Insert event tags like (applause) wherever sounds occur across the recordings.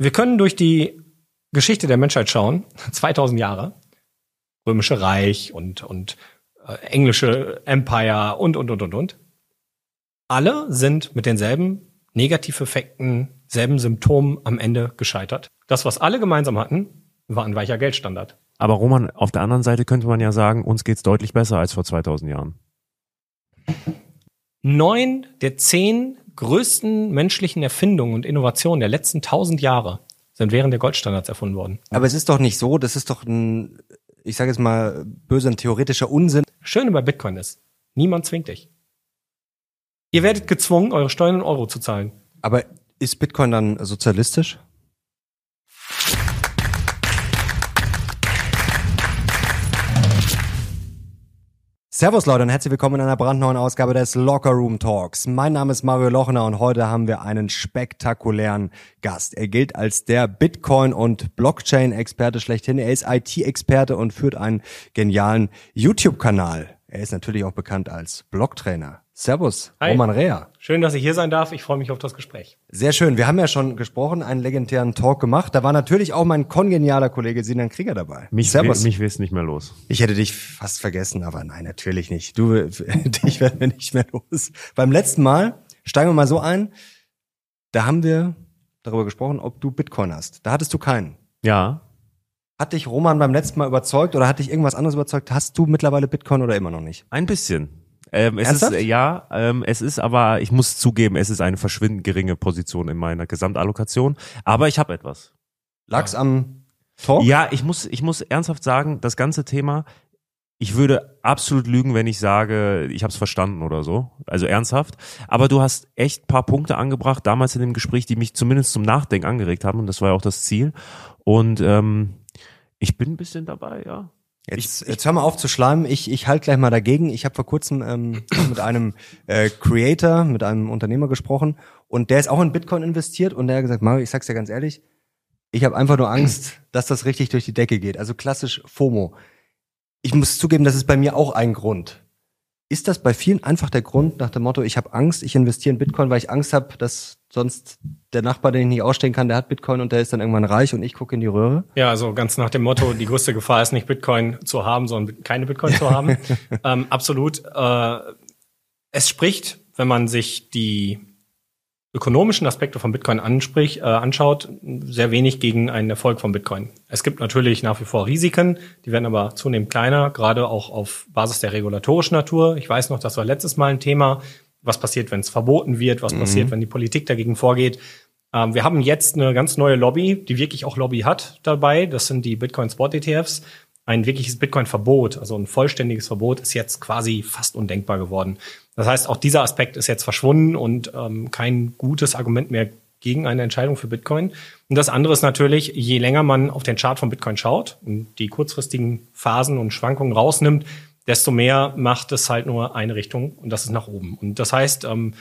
Wir können durch die Geschichte der Menschheit schauen, (laughs) 2000 Jahre, römische Reich und, und äh, englische Empire und, und, und, und, und. Alle sind mit denselben Negativeffekten, selben Symptomen am Ende gescheitert. Das, was alle gemeinsam hatten, war ein weicher Geldstandard. Aber Roman, auf der anderen Seite könnte man ja sagen, uns geht's deutlich besser als vor 2000 Jahren. Neun der zehn größten menschlichen Erfindungen und Innovationen der letzten tausend Jahre sind während der Goldstandards erfunden worden. Aber es ist doch nicht so, das ist doch ein, ich sage jetzt mal böse, ein theoretischer Unsinn. Schöne bei Bitcoin ist, niemand zwingt dich. Ihr werdet gezwungen, eure Steuern in Euro zu zahlen. Aber ist Bitcoin dann sozialistisch? Servus Leute und herzlich willkommen in einer brandneuen Ausgabe des Locker Room Talks. Mein Name ist Mario Lochner und heute haben wir einen spektakulären Gast. Er gilt als der Bitcoin- und Blockchain-Experte schlechthin. Er ist IT-Experte und führt einen genialen YouTube-Kanal. Er ist natürlich auch bekannt als Blocktrainer. Servus, Hi. Roman Rea. Schön, dass ich hier sein darf. Ich freue mich auf das Gespräch. Sehr schön. Wir haben ja schon gesprochen, einen legendären Talk gemacht. Da war natürlich auch mein kongenialer Kollege Sinan Krieger dabei. Mich, Servus. mich will's nicht mehr los. Ich hätte dich fast vergessen, aber nein, natürlich nicht. Du, (laughs) dich werden wir nicht mehr los. Beim letzten Mal, steigen wir mal so ein, da haben wir darüber gesprochen, ob du Bitcoin hast. Da hattest du keinen. Ja. Hat dich Roman beim letzten Mal überzeugt oder hat dich irgendwas anderes überzeugt? Hast du mittlerweile Bitcoin oder immer noch nicht? Ein bisschen. Ähm, es Ernsthaft? ist, ja, ähm, es ist aber, ich muss zugeben, es ist eine verschwindend geringe Position in meiner Gesamtallokation. Aber ich habe etwas. Lag's am Talk? Ja, ich muss, ich muss ernsthaft sagen, das ganze Thema, ich würde absolut lügen, wenn ich sage, ich habe es verstanden oder so. Also ernsthaft. Aber du hast echt paar Punkte angebracht, damals in dem Gespräch, die mich zumindest zum Nachdenken angeregt haben. Und das war ja auch das Ziel. Und ähm, ich bin ein bisschen dabei, ja. Jetzt, jetzt hör mal auf zu schleimen. Ich, ich halte gleich mal dagegen. Ich habe vor kurzem ähm, (clears throat) mit einem äh, Creator, mit einem Unternehmer gesprochen und der ist auch in Bitcoin investiert und der hat gesagt, Mario, ich sag's dir ganz ehrlich, ich habe einfach nur Angst, (clears throat) dass das richtig durch die Decke geht. Also klassisch FOMO. Ich muss zugeben, das ist bei mir auch ein Grund. Ist das bei vielen einfach der Grund nach dem Motto, ich habe Angst, ich investiere in Bitcoin, weil ich Angst habe, dass sonst der Nachbar, den ich nicht ausstehen kann, der hat Bitcoin und der ist dann irgendwann reich und ich gucke in die Röhre? Ja, also ganz nach dem Motto, die größte Gefahr ist nicht Bitcoin zu haben, sondern keine Bitcoin zu haben. (laughs) ähm, absolut. Äh, es spricht, wenn man sich die ökonomischen Aspekte von Bitcoin ansprich, äh, anschaut, sehr wenig gegen einen Erfolg von Bitcoin. Es gibt natürlich nach wie vor Risiken, die werden aber zunehmend kleiner, gerade auch auf Basis der regulatorischen Natur. Ich weiß noch, das war letztes Mal ein Thema. Was passiert, wenn es verboten wird? Was passiert, wenn die Politik dagegen vorgeht? Ähm, wir haben jetzt eine ganz neue Lobby, die wirklich auch Lobby hat dabei. Das sind die Bitcoin Spot ETFs. Ein wirkliches Bitcoin-Verbot, also ein vollständiges Verbot, ist jetzt quasi fast undenkbar geworden. Das heißt, auch dieser Aspekt ist jetzt verschwunden und ähm, kein gutes Argument mehr gegen eine Entscheidung für Bitcoin. Und das andere ist natürlich, je länger man auf den Chart von Bitcoin schaut und die kurzfristigen Phasen und Schwankungen rausnimmt, desto mehr macht es halt nur eine Richtung und das ist nach oben. Und das heißt, ähm,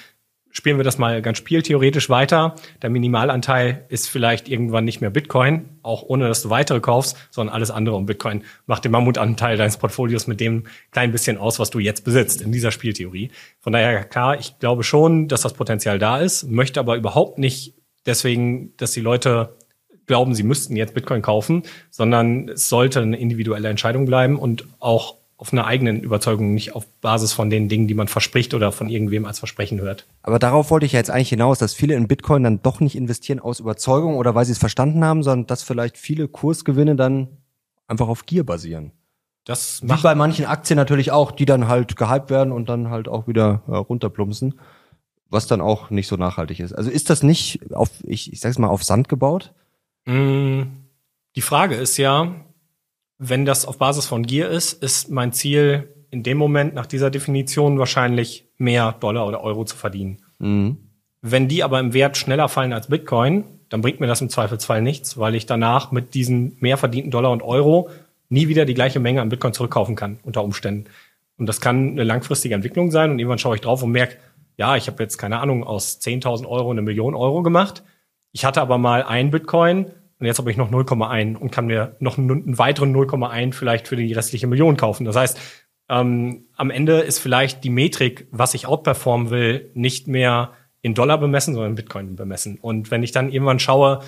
spielen wir das mal ganz spieltheoretisch weiter. Der Minimalanteil ist vielleicht irgendwann nicht mehr Bitcoin, auch ohne dass du weitere kaufst, sondern alles andere um Bitcoin. Mach den Mammutanteil deines Portfolios mit dem kleinen bisschen aus, was du jetzt besitzt in dieser Spieltheorie. Von daher klar, ich glaube schon, dass das Potenzial da ist, möchte aber überhaupt nicht deswegen, dass die Leute glauben, sie müssten jetzt Bitcoin kaufen, sondern es sollte eine individuelle Entscheidung bleiben und auch auf einer eigenen Überzeugung, nicht auf Basis von den Dingen, die man verspricht oder von irgendwem als Versprechen hört. Aber darauf wollte ich ja jetzt eigentlich hinaus, dass viele in Bitcoin dann doch nicht investieren aus Überzeugung oder weil sie es verstanden haben, sondern dass vielleicht viele Kursgewinne dann einfach auf Gier basieren. Das Wie macht bei manchen Aktien natürlich auch, die dann halt gehypt werden und dann halt auch wieder äh, runterplumpsen, was dann auch nicht so nachhaltig ist. Also ist das nicht auf, ich, ich sag's mal, auf Sand gebaut? Mm, Die Frage ist ja, wenn das auf Basis von Gier ist, ist mein Ziel in dem Moment nach dieser Definition wahrscheinlich mehr Dollar oder Euro zu verdienen. Mhm. Wenn die aber im Wert schneller fallen als Bitcoin, dann bringt mir das im Zweifelsfall nichts, weil ich danach mit diesen mehr verdienten Dollar und Euro nie wieder die gleiche Menge an Bitcoin zurückkaufen kann, unter Umständen. Und das kann eine langfristige Entwicklung sein und irgendwann schaue ich drauf und merke, ja, ich habe jetzt keine Ahnung, aus 10.000 Euro eine Million Euro gemacht. Ich hatte aber mal ein Bitcoin und jetzt habe ich noch 0,1 und kann mir noch einen, einen weiteren 0,1 vielleicht für die restliche Million kaufen. Das heißt, ähm, am Ende ist vielleicht die Metrik, was ich outperformen will, nicht mehr in Dollar bemessen, sondern in Bitcoin bemessen. Und wenn ich dann irgendwann schaue,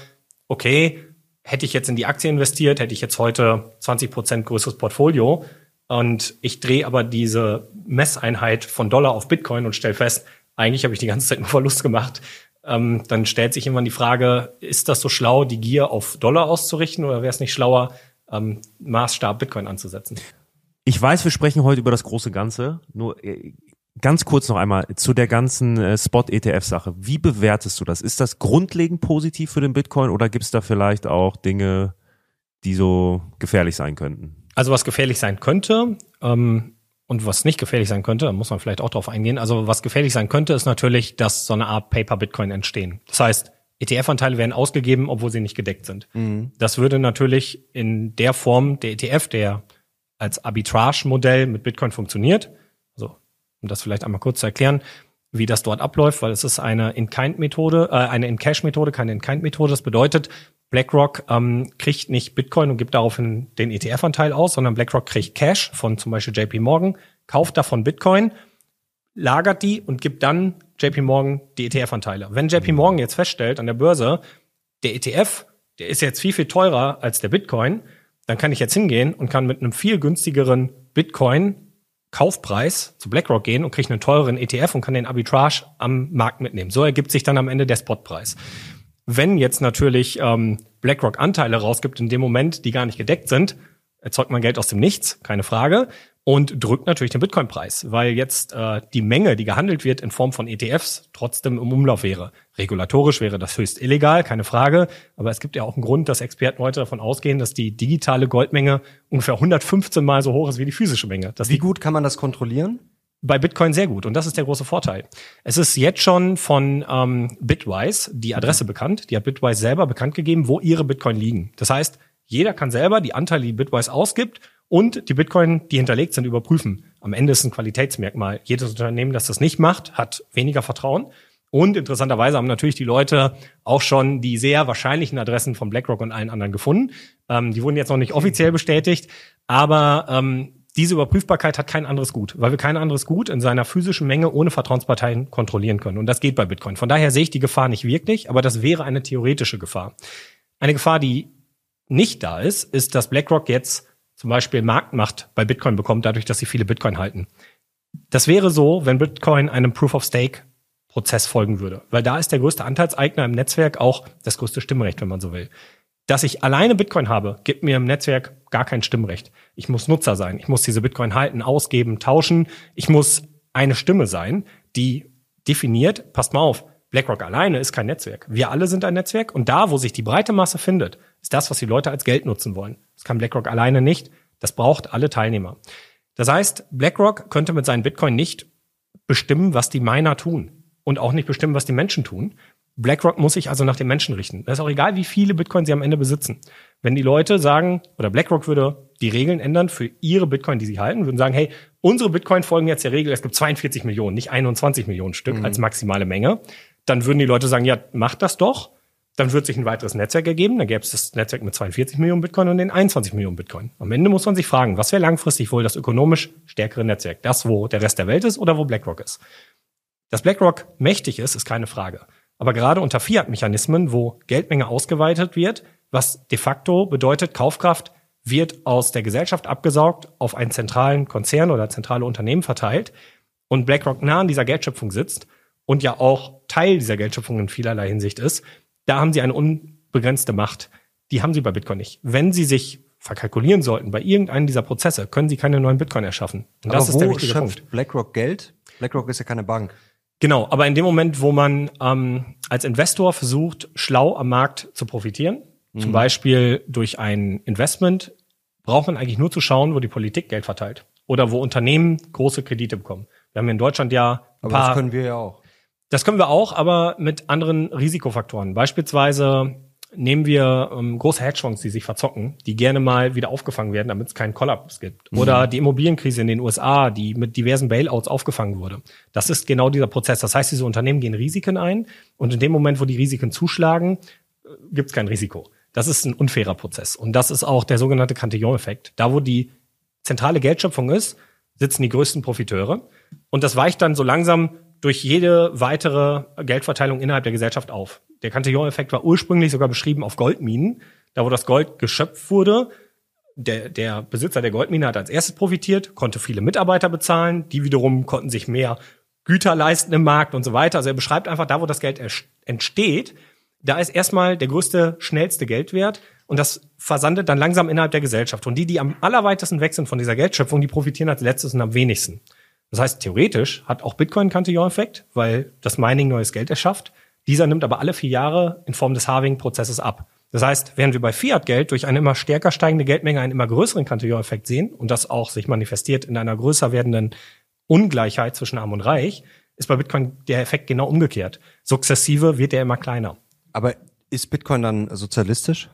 okay, hätte ich jetzt in die Aktie investiert, hätte ich jetzt heute 20 Prozent größeres Portfolio und ich drehe aber diese Messeinheit von Dollar auf Bitcoin und stelle fest, eigentlich habe ich die ganze Zeit nur Verlust gemacht. Ähm, dann stellt sich irgendwann die Frage, ist das so schlau, die Gier auf Dollar auszurichten oder wäre es nicht schlauer, ähm, Maßstab Bitcoin anzusetzen? Ich weiß, wir sprechen heute über das große Ganze. Nur äh, ganz kurz noch einmal zu der ganzen äh, Spot-ETF-Sache. Wie bewertest du das? Ist das grundlegend positiv für den Bitcoin oder gibt es da vielleicht auch Dinge, die so gefährlich sein könnten? Also was gefährlich sein könnte, ähm, und was nicht gefährlich sein könnte, da muss man vielleicht auch drauf eingehen. Also was gefährlich sein könnte, ist natürlich, dass so eine Art Paper-Bitcoin entstehen. Das heißt, ETF-Anteile werden ausgegeben, obwohl sie nicht gedeckt sind. Mhm. Das würde natürlich in der Form der ETF, der als Arbitrage-Modell mit Bitcoin funktioniert, also um das vielleicht einmal kurz zu erklären, wie das dort abläuft, weil es ist eine In-Kind-Methode, äh, eine In-Cash-Methode, keine In-Kind-Methode. Das bedeutet, BlackRock ähm, kriegt nicht Bitcoin und gibt daraufhin den ETF-Anteil aus, sondern BlackRock kriegt Cash von zum Beispiel JP Morgan, kauft davon Bitcoin, lagert die und gibt dann JP Morgan die ETF-Anteile. Wenn JP Morgan jetzt feststellt an der Börse, der ETF, der ist jetzt viel, viel teurer als der Bitcoin, dann kann ich jetzt hingehen und kann mit einem viel günstigeren Bitcoin Kaufpreis zu BlackRock gehen und kriege einen teureren ETF und kann den Arbitrage am Markt mitnehmen. So ergibt sich dann am Ende der Spotpreis. Wenn jetzt natürlich ähm, BlackRock Anteile rausgibt in dem Moment, die gar nicht gedeckt sind, erzeugt man Geld aus dem Nichts, keine Frage, und drückt natürlich den Bitcoin-Preis, weil jetzt äh, die Menge, die gehandelt wird in Form von ETFs, trotzdem im Umlauf wäre. Regulatorisch wäre das höchst illegal, keine Frage, aber es gibt ja auch einen Grund, dass Experten heute davon ausgehen, dass die digitale Goldmenge ungefähr 115 mal so hoch ist wie die physische Menge. Wie gut kann man das kontrollieren? Bei Bitcoin sehr gut und das ist der große Vorteil. Es ist jetzt schon von ähm, Bitwise die Adresse bekannt. Die hat Bitwise selber bekannt gegeben, wo ihre Bitcoin liegen. Das heißt, jeder kann selber die Anteile, die Bitwise ausgibt und die Bitcoin, die hinterlegt sind, überprüfen. Am Ende ist ein Qualitätsmerkmal. Jedes Unternehmen, das das nicht macht, hat weniger Vertrauen. Und interessanterweise haben natürlich die Leute auch schon die sehr wahrscheinlichen Adressen von BlackRock und allen anderen gefunden. Ähm, die wurden jetzt noch nicht offiziell bestätigt, aber ähm, diese Überprüfbarkeit hat kein anderes Gut, weil wir kein anderes Gut in seiner physischen Menge ohne Vertrauensparteien kontrollieren können. Und das geht bei Bitcoin. Von daher sehe ich die Gefahr nicht wirklich, aber das wäre eine theoretische Gefahr. Eine Gefahr, die nicht da ist, ist, dass BlackRock jetzt zum Beispiel Marktmacht bei Bitcoin bekommt, dadurch, dass sie viele Bitcoin halten. Das wäre so, wenn Bitcoin einem Proof of Stake Prozess folgen würde, weil da ist der größte Anteilseigner im Netzwerk auch das größte Stimmrecht, wenn man so will. Dass ich alleine Bitcoin habe, gibt mir im Netzwerk gar kein Stimmrecht. Ich muss Nutzer sein. Ich muss diese Bitcoin halten, ausgeben, tauschen. Ich muss eine Stimme sein, die definiert, passt mal auf, BlackRock alleine ist kein Netzwerk. Wir alle sind ein Netzwerk und da, wo sich die breite Masse findet, ist das, was die Leute als Geld nutzen wollen. Das kann BlackRock alleine nicht. Das braucht alle Teilnehmer. Das heißt, BlackRock könnte mit seinen Bitcoin nicht bestimmen, was die Miner tun und auch nicht bestimmen, was die Menschen tun, BlackRock muss sich also nach den Menschen richten. Das ist auch egal, wie viele Bitcoin sie am Ende besitzen. Wenn die Leute sagen, oder BlackRock würde die Regeln ändern für ihre Bitcoin, die sie halten, würden sagen, hey, unsere Bitcoin folgen jetzt der Regel, es gibt 42 Millionen, nicht 21 Millionen Stück mhm. als maximale Menge, dann würden die Leute sagen, ja, macht das doch. Dann wird sich ein weiteres Netzwerk ergeben, dann gäbe es das Netzwerk mit 42 Millionen Bitcoin und den 21 Millionen Bitcoin. Am Ende muss man sich fragen, was wäre langfristig wohl das ökonomisch stärkere Netzwerk? Das, wo der Rest der Welt ist oder wo BlackRock ist? Dass BlackRock mächtig ist, ist keine Frage. Aber gerade unter Fiat-Mechanismen, wo Geldmenge ausgeweitet wird, was de facto bedeutet, Kaufkraft wird aus der Gesellschaft abgesaugt, auf einen zentralen Konzern oder zentrale Unternehmen verteilt und BlackRock nah an dieser Geldschöpfung sitzt und ja auch Teil dieser Geldschöpfung in vielerlei Hinsicht ist, da haben sie eine unbegrenzte Macht. Die haben sie bei Bitcoin nicht. Wenn sie sich verkalkulieren sollten bei irgendeinem dieser Prozesse, können sie keine neuen Bitcoin erschaffen. Und das Aber ist der wichtige Punkt. BlackRock Geld? BlackRock ist ja keine Bank. Genau, aber in dem Moment, wo man ähm, als Investor versucht, schlau am Markt zu profitieren, mhm. zum Beispiel durch ein Investment, braucht man eigentlich nur zu schauen, wo die Politik Geld verteilt oder wo Unternehmen große Kredite bekommen. Wir haben in Deutschland ja ein aber paar. Das können wir ja auch. Das können wir auch, aber mit anderen Risikofaktoren. Beispielsweise nehmen wir ähm, große Hedgefonds, die sich verzocken, die gerne mal wieder aufgefangen werden, damit es keinen Kollaps gibt. Mhm. Oder die Immobilienkrise in den USA, die mit diversen Bailouts aufgefangen wurde. Das ist genau dieser Prozess. Das heißt, diese Unternehmen gehen Risiken ein und in dem Moment, wo die Risiken zuschlagen, äh, gibt es kein Risiko. Das ist ein unfairer Prozess. Und das ist auch der sogenannte Cantillon-Effekt. Da, wo die zentrale Geldschöpfung ist, sitzen die größten Profiteure. Und das weicht dann so langsam durch jede weitere Geldverteilung innerhalb der Gesellschaft auf Der Cantillon-Effekt war ursprünglich sogar beschrieben auf Goldminen, da wo das Gold geschöpft wurde. Der, der Besitzer der Goldmine hat als erstes profitiert, konnte viele Mitarbeiter bezahlen, die wiederum konnten sich mehr Güter leisten im Markt und so weiter. Also er beschreibt einfach, da wo das Geld entsteht, da ist erstmal der größte, schnellste Geldwert und das versandet dann langsam innerhalb der Gesellschaft. Und die, die am allerweitesten weg sind von dieser Geldschöpfung, die profitieren als letztes und am wenigsten. Das heißt, theoretisch hat auch Bitcoin einen Cantillon-Effekt, weil das Mining neues Geld erschafft. Dieser nimmt aber alle vier Jahre in Form des Halving-Prozesses ab. Das heißt, während wir bei Fiat-Geld durch eine immer stärker steigende Geldmenge einen immer größeren Cantillon-Effekt sehen und das auch sich manifestiert in einer größer werdenden Ungleichheit zwischen Arm und Reich, ist bei Bitcoin der Effekt genau umgekehrt. Sukzessive wird er immer kleiner. Aber ist Bitcoin dann sozialistisch?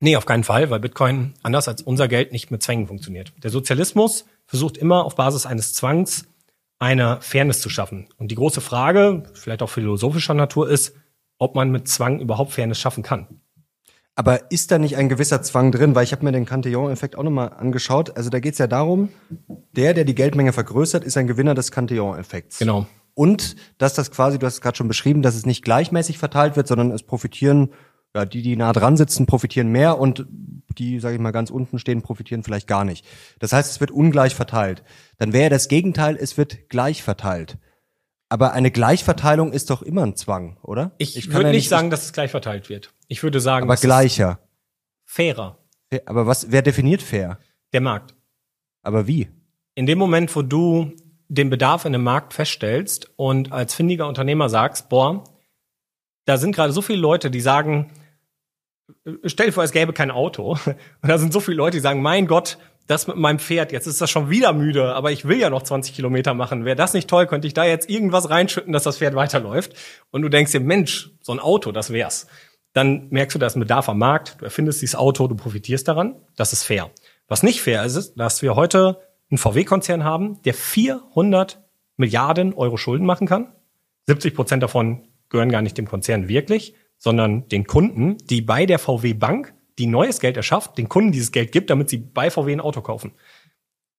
Nee, auf keinen Fall, weil Bitcoin anders als unser Geld nicht mit Zwängen funktioniert. Der Sozialismus versucht immer auf Basis eines Zwangs eine Fairness zu schaffen. Und die große Frage, vielleicht auch philosophischer Natur, ist, ob man mit Zwang überhaupt Fairness schaffen kann. Aber ist da nicht ein gewisser Zwang drin? Weil ich habe mir den Cantillon-Effekt auch nochmal angeschaut. Also da geht es ja darum, der, der die Geldmenge vergrößert, ist ein Gewinner des Cantillon-Effekts. Genau. Und dass das quasi, du hast es gerade schon beschrieben, dass es nicht gleichmäßig verteilt wird, sondern es profitieren, ja, die, die nah dran sitzen, profitieren mehr und die, sage ich mal, ganz unten stehen, profitieren vielleicht gar nicht. Das heißt, es wird ungleich verteilt. Dann wäre das Gegenteil, es wird gleich verteilt. Aber eine Gleichverteilung ist doch immer ein Zwang, oder? Ich, ich würde ja nicht sagen, dass es gleich verteilt wird. Ich würde sagen, aber gleicher. Fairer. Aber was, wer definiert fair? Der Markt. Aber wie? In dem Moment, wo du den Bedarf in einem Markt feststellst und als findiger Unternehmer sagst, boah, da sind gerade so viele Leute, die sagen, stell dir vor, es gäbe kein Auto. (laughs) Und da sind so viele Leute, die sagen, mein Gott, das mit meinem Pferd, jetzt ist das schon wieder müde, aber ich will ja noch 20 Kilometer machen. Wäre das nicht toll, könnte ich da jetzt irgendwas reinschütten, dass das Pferd weiterläuft. Und du denkst dir, Mensch, so ein Auto, das wär's. Dann merkst du, da ist ein Bedarf am Markt, du erfindest dieses Auto, du profitierst daran. Das ist fair. Was nicht fair ist, ist, dass wir heute einen VW-Konzern haben, der 400 Milliarden Euro Schulden machen kann. 70 Prozent davon gehören gar nicht dem Konzern wirklich, sondern den Kunden, die bei der VW Bank die neues Geld erschafft, den Kunden dieses Geld gibt, damit sie bei VW ein Auto kaufen.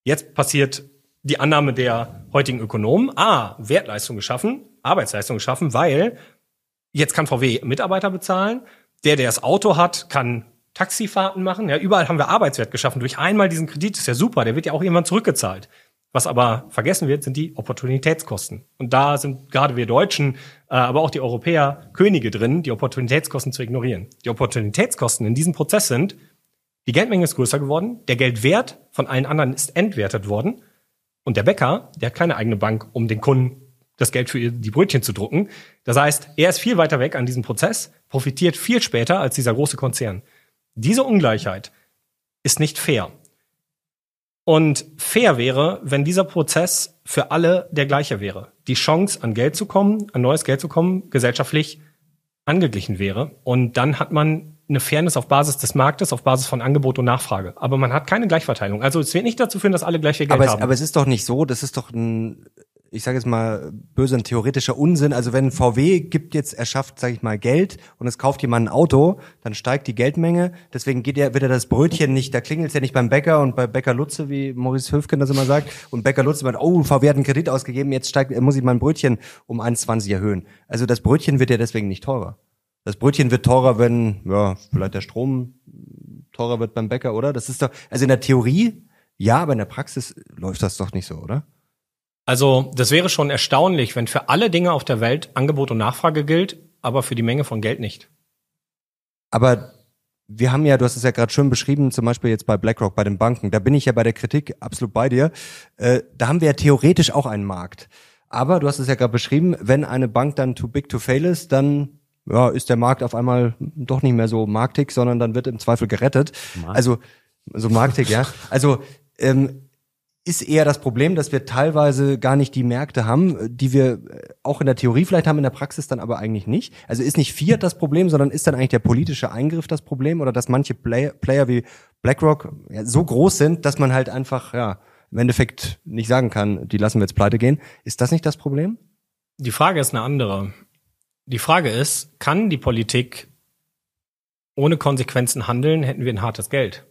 Jetzt passiert die Annahme der heutigen Ökonomen, ah, Wertleistung geschaffen, Arbeitsleistung geschaffen, weil jetzt kann VW Mitarbeiter bezahlen, der, der das Auto hat, kann Taxifahrten machen, ja, überall haben wir Arbeitswert geschaffen. Durch einmal diesen Kredit ist ja super, der wird ja auch irgendwann zurückgezahlt. Was aber vergessen wird, sind die Opportunitätskosten. Und da sind gerade wir Deutschen, äh, aber auch die Europäer Könige drin, die Opportunitätskosten zu ignorieren. Die Opportunitätskosten in diesem Prozess sind, die Geldmenge ist größer geworden, der Geldwert von allen anderen ist entwertet worden und der Bäcker, der hat keine eigene Bank, um den Kunden das Geld für die Brötchen zu drucken. Das heißt, er ist viel weiter weg an diesem Prozess, profitiert viel später als dieser große Konzern. Diese Ungleichheit ist nicht fair. Und fair wäre, wenn dieser Prozess für alle der gleiche wäre. Die Chance, an Geld zu kommen, an neues Geld zu kommen, gesellschaftlich angeglichen wäre. Und dann hat man eine Fairness auf Basis des Marktes, auf Basis von Angebot und Nachfrage. Aber man hat keine Gleichverteilung. Also es wird nicht dazu führen, dass alle gleich viel Geld aber es, haben. Aber es ist doch nicht so, das ist doch ein ich sage jetzt mal böse ein theoretischer Unsinn. Also wenn VW gibt jetzt, erschafft, sage ich mal, Geld und es kauft jemand ein Auto, dann steigt die Geldmenge. Deswegen geht er, wird er das Brötchen nicht, da klingelt es ja nicht beim Bäcker und bei Bäcker Lutze, wie Maurice Höfgen das immer sagt. Und Bäcker Lutze meint, oh, VW hat einen Kredit ausgegeben, jetzt steigt, muss ich mein Brötchen um 1,20 erhöhen. Also das Brötchen wird ja deswegen nicht teurer. Das Brötchen wird teurer, wenn, ja, vielleicht der Strom teurer wird beim Bäcker, oder? Das ist doch, also in der Theorie, ja, aber in der Praxis läuft das doch nicht so, oder? Also das wäre schon erstaunlich, wenn für alle Dinge auf der Welt Angebot und Nachfrage gilt, aber für die Menge von Geld nicht. Aber wir haben ja, du hast es ja gerade schön beschrieben, zum Beispiel jetzt bei BlackRock, bei den Banken, da bin ich ja bei der Kritik absolut bei dir. Äh, da haben wir ja theoretisch auch einen Markt. Aber du hast es ja gerade beschrieben, wenn eine Bank dann too big to fail ist, dann ja, ist der Markt auf einmal doch nicht mehr so marktig, sondern dann wird im Zweifel gerettet. Markt. Also so marktig, ja. Also ähm, ist eher das Problem, dass wir teilweise gar nicht die Märkte haben, die wir äh, auch in der Theorie vielleicht haben, in der Praxis dann aber eigentlich nicht. Also ist nicht Fiat das Problem, sondern ist dann eigentlich der politische Eingriff das Problem oder dass manche Play Player wie BlackRock ja, so groß sind, dass man halt einfach, ja, im Endeffekt nicht sagen kann, die lassen wir jetzt pleite gehen. Ist das nicht das Problem? Die Frage ist eine andere. Die Frage ist, kann die Politik ohne Konsequenzen handeln, hätten wir ein hartes Geld.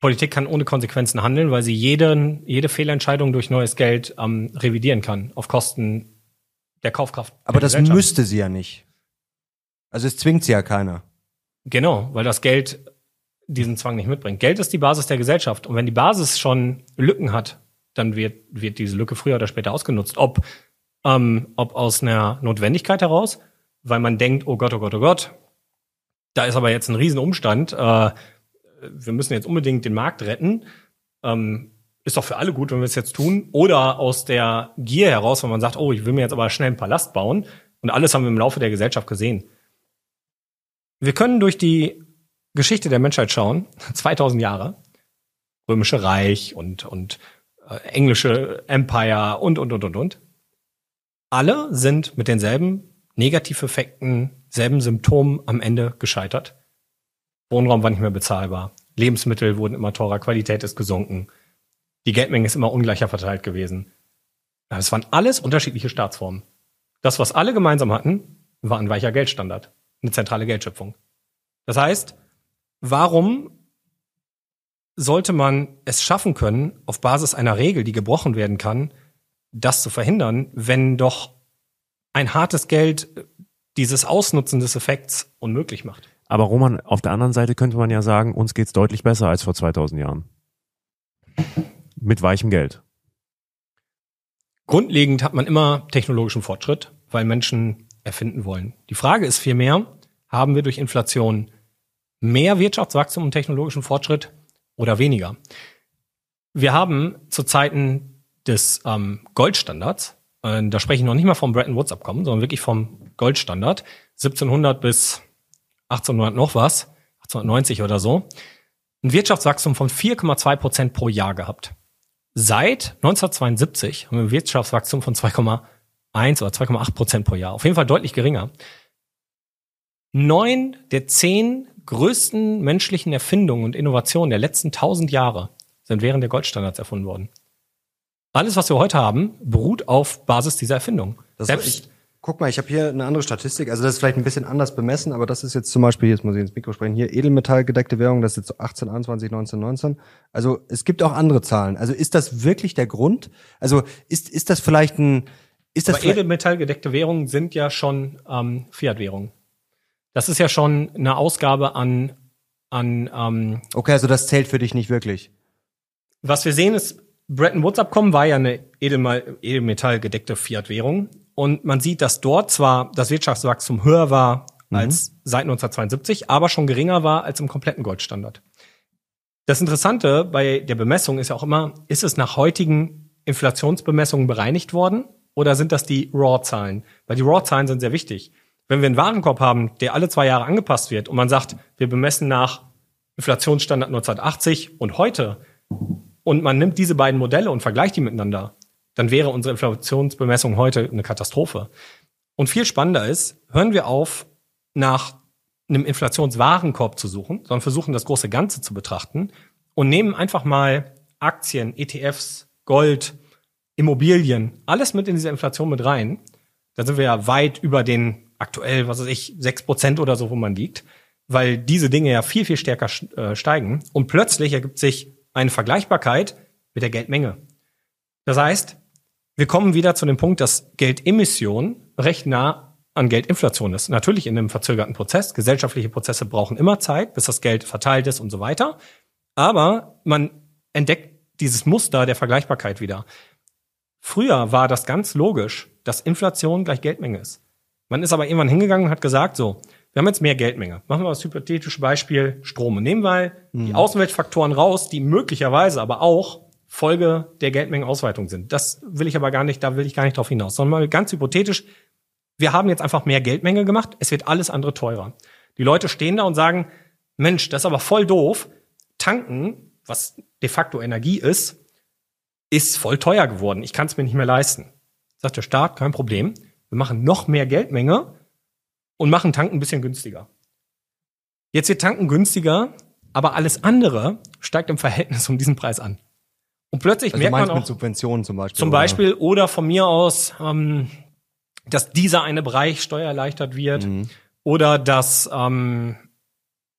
Politik kann ohne Konsequenzen handeln, weil sie jeden, jede Fehlentscheidung durch neues Geld ähm, revidieren kann, auf Kosten der Kaufkraft. Aber der das müsste sie ja nicht. Also es zwingt sie ja keiner. Genau, weil das Geld diesen Zwang nicht mitbringt. Geld ist die Basis der Gesellschaft. Und wenn die Basis schon Lücken hat, dann wird, wird diese Lücke früher oder später ausgenutzt. Ob, ähm, ob aus einer Notwendigkeit heraus, weil man denkt, oh Gott, oh Gott, oh Gott, da ist aber jetzt ein Riesenumstand, äh, wir müssen jetzt unbedingt den Markt retten. Ähm, ist doch für alle gut, wenn wir es jetzt tun. Oder aus der Gier heraus, wenn man sagt, oh, ich will mir jetzt aber schnell einen Palast bauen. Und alles haben wir im Laufe der Gesellschaft gesehen. Wir können durch die Geschichte der Menschheit schauen, (laughs) 2000 Jahre, römische Reich und, und äh, englische Empire und, und, und, und, und. Alle sind mit denselben Negativeffekten, selben Symptomen am Ende gescheitert. Wohnraum war nicht mehr bezahlbar. Lebensmittel wurden immer teurer, Qualität ist gesunken. Die Geldmenge ist immer ungleicher verteilt gewesen. Es waren alles unterschiedliche Staatsformen. Das, was alle gemeinsam hatten, war ein weicher Geldstandard, eine zentrale Geldschöpfung. Das heißt, warum sollte man es schaffen können, auf Basis einer Regel, die gebrochen werden kann, das zu verhindern, wenn doch ein hartes Geld dieses Ausnutzen des Effekts unmöglich macht? Aber Roman, auf der anderen Seite könnte man ja sagen, uns geht's deutlich besser als vor 2000 Jahren. Mit weichem Geld. Grundlegend hat man immer technologischen Fortschritt, weil Menschen erfinden wollen. Die Frage ist vielmehr, haben wir durch Inflation mehr Wirtschaftswachstum und technologischen Fortschritt oder weniger? Wir haben zu Zeiten des ähm, Goldstandards, äh, da spreche ich noch nicht mal vom Bretton Woods Abkommen, sondern wirklich vom Goldstandard, 1700 bis 1800 noch was, 1890 oder so, ein Wirtschaftswachstum von 4,2 Prozent pro Jahr gehabt. Seit 1972 haben wir ein Wirtschaftswachstum von 2,1 oder 2,8 Prozent pro Jahr. Auf jeden Fall deutlich geringer. Neun der zehn größten menschlichen Erfindungen und Innovationen der letzten 1000 Jahre sind während der Goldstandards erfunden worden. Alles, was wir heute haben, beruht auf Basis dieser Erfindung. Das Selbst, guck mal, ich habe hier eine andere Statistik. Also das ist vielleicht ein bisschen anders bemessen, aber das ist jetzt zum Beispiel, jetzt muss ich ins Mikro sprechen, hier Edelmetallgedeckte Währung, das ist jetzt so 18, 21, 19, 19. Also es gibt auch andere Zahlen. Also ist das wirklich der Grund? Also ist, ist das vielleicht ein, ist das aber Edelmetallgedeckte Währungen sind ja schon ähm, Fiat-Währungen. Das ist ja schon eine Ausgabe an, an ähm, okay, also das zählt für dich nicht wirklich. Was wir sehen ist, Bretton Woods Abkommen war ja eine Edelme- Edelmetall-gedeckte Fiat-Währung. Und man sieht, dass dort zwar das Wirtschaftswachstum höher war als seit 1972, aber schon geringer war als im kompletten Goldstandard. Das Interessante bei der Bemessung ist ja auch immer, ist es nach heutigen Inflationsbemessungen bereinigt worden oder sind das die Raw-Zahlen? Weil die Raw-Zahlen sind sehr wichtig. Wenn wir einen Warenkorb haben, der alle zwei Jahre angepasst wird und man sagt, wir bemessen nach Inflationsstandard 1980 und heute und man nimmt diese beiden Modelle und vergleicht die miteinander, dann wäre unsere Inflationsbemessung heute eine Katastrophe. Und viel spannender ist, hören wir auf, nach einem Inflationswarenkorb zu suchen, sondern versuchen, das große Ganze zu betrachten und nehmen einfach mal Aktien, ETFs, Gold, Immobilien, alles mit in diese Inflation mit rein. Da sind wir ja weit über den aktuell, was weiß ich, sechs Prozent oder so, wo man liegt, weil diese Dinge ja viel, viel stärker äh, steigen. Und plötzlich ergibt sich eine Vergleichbarkeit mit der Geldmenge. Das heißt, wir kommen wieder zu dem Punkt, dass Geldemission recht nah an Geldinflation ist. Natürlich in einem verzögerten Prozess. Gesellschaftliche Prozesse brauchen immer Zeit, bis das Geld verteilt ist und so weiter. Aber man entdeckt dieses Muster der Vergleichbarkeit wieder. Früher war das ganz logisch, dass Inflation gleich Geldmenge ist. Man ist aber irgendwann hingegangen und hat gesagt, so, wir haben jetzt mehr Geldmenge. Machen wir das hypothetische Beispiel Strom. Nehmen wir die Außenweltfaktoren raus, die möglicherweise aber auch Folge der Geldmengenausweitung sind. Das will ich aber gar nicht, da will ich gar nicht drauf hinaus, sondern mal ganz hypothetisch. Wir haben jetzt einfach mehr Geldmenge gemacht. Es wird alles andere teurer. Die Leute stehen da und sagen, Mensch, das ist aber voll doof. Tanken, was de facto Energie ist, ist voll teuer geworden. Ich kann es mir nicht mehr leisten. Sagt der Staat, kein Problem. Wir machen noch mehr Geldmenge und machen Tanken ein bisschen günstiger. Jetzt wird Tanken günstiger, aber alles andere steigt im Verhältnis um diesen Preis an. Und plötzlich Also merkt man auch, mit Subventionen zum Beispiel. zum oder? Beispiel oder von mir aus, ähm, dass dieser eine Bereich steuererleichtert wird Mhm. oder dass ähm,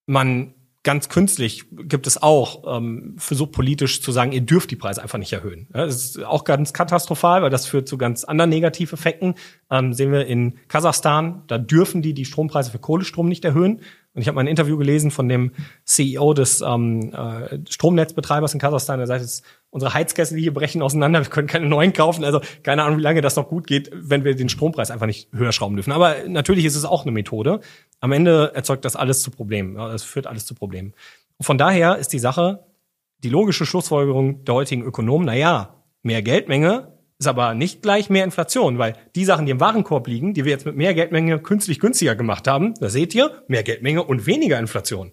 man ganz künstlich gibt es auch ähm, versucht politisch zu sagen, ihr dürft die Preise einfach nicht erhöhen. Ja, das ist auch ganz katastrophal, weil das führt zu ganz anderen Negativeffekten. Ähm, sehen wir in Kasachstan, da dürfen die die Strompreise für Kohlestrom nicht erhöhen. Und ich habe mal ein Interview gelesen von dem CEO des ähm, äh, Stromnetzbetreibers in Kasachstan, der sagt, jetzt, unsere Heizkessel hier brechen auseinander, wir können keine neuen kaufen. Also keine Ahnung, wie lange das noch gut geht, wenn wir den Strompreis einfach nicht höher schrauben dürfen. Aber natürlich ist es auch eine Methode. Am Ende erzeugt das alles zu Problemen. Das führt alles zu Problemen. Und von daher ist die Sache, die logische Schlussfolgerung der heutigen Ökonomen, na ja, mehr Geldmenge ist aber nicht gleich mehr Inflation, weil die Sachen, die im Warenkorb liegen, die wir jetzt mit mehr Geldmenge künstlich günstiger gemacht haben, da seht ihr, mehr Geldmenge und weniger Inflation.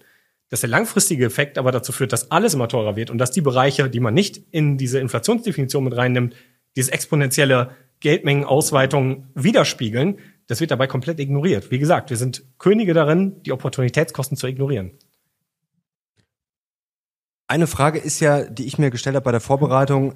Dass der langfristige Effekt aber dazu führt, dass alles immer teurer wird und dass die Bereiche, die man nicht in diese Inflationsdefinition mit reinnimmt, diese exponentielle Geldmengenausweitung widerspiegeln, das wird dabei komplett ignoriert. Wie gesagt, wir sind Könige darin, die Opportunitätskosten zu ignorieren. Eine Frage ist ja, die ich mir gestellt habe bei der Vorbereitung,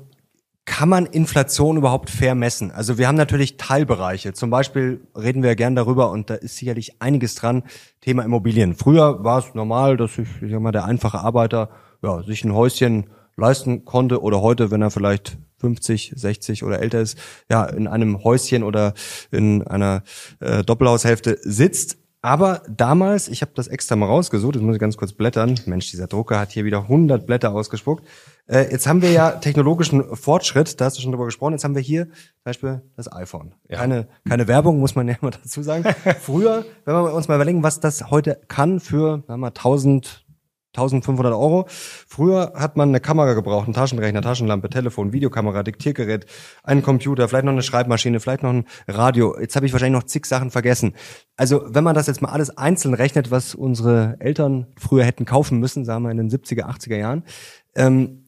kann man Inflation überhaupt fair messen? Also wir haben natürlich Teilbereiche. Zum Beispiel reden wir gern darüber und da ist sicherlich einiges dran. Thema Immobilien. Früher war es normal, dass sich ich sag mal, der einfache Arbeiter ja, sich ein Häuschen leisten konnte oder heute, wenn er vielleicht 50, 60 oder älter ist, ja, in einem Häuschen oder in einer äh, Doppelhaushälfte sitzt. Aber damals, ich habe das extra mal rausgesucht, jetzt muss ich ganz kurz blättern. Mensch, dieser Drucker hat hier wieder 100 Blätter ausgespuckt. Äh, jetzt haben wir ja technologischen Fortschritt, da hast du schon drüber gesprochen. Jetzt haben wir hier zum Beispiel das iPhone. Ja. Keine, keine Werbung, muss man ja immer dazu sagen. (laughs) Früher, wenn wir uns mal überlegen, was das heute kann für sagen wir mal, 1000, 1500 Euro. Früher hat man eine Kamera gebraucht, einen Taschenrechner, Taschenlampe, Telefon, Videokamera, Diktiergerät, einen Computer, vielleicht noch eine Schreibmaschine, vielleicht noch ein Radio. Jetzt habe ich wahrscheinlich noch zig Sachen vergessen. Also wenn man das jetzt mal alles einzeln rechnet, was unsere Eltern früher hätten kaufen müssen, sagen wir in den 70er, 80er Jahren, ähm,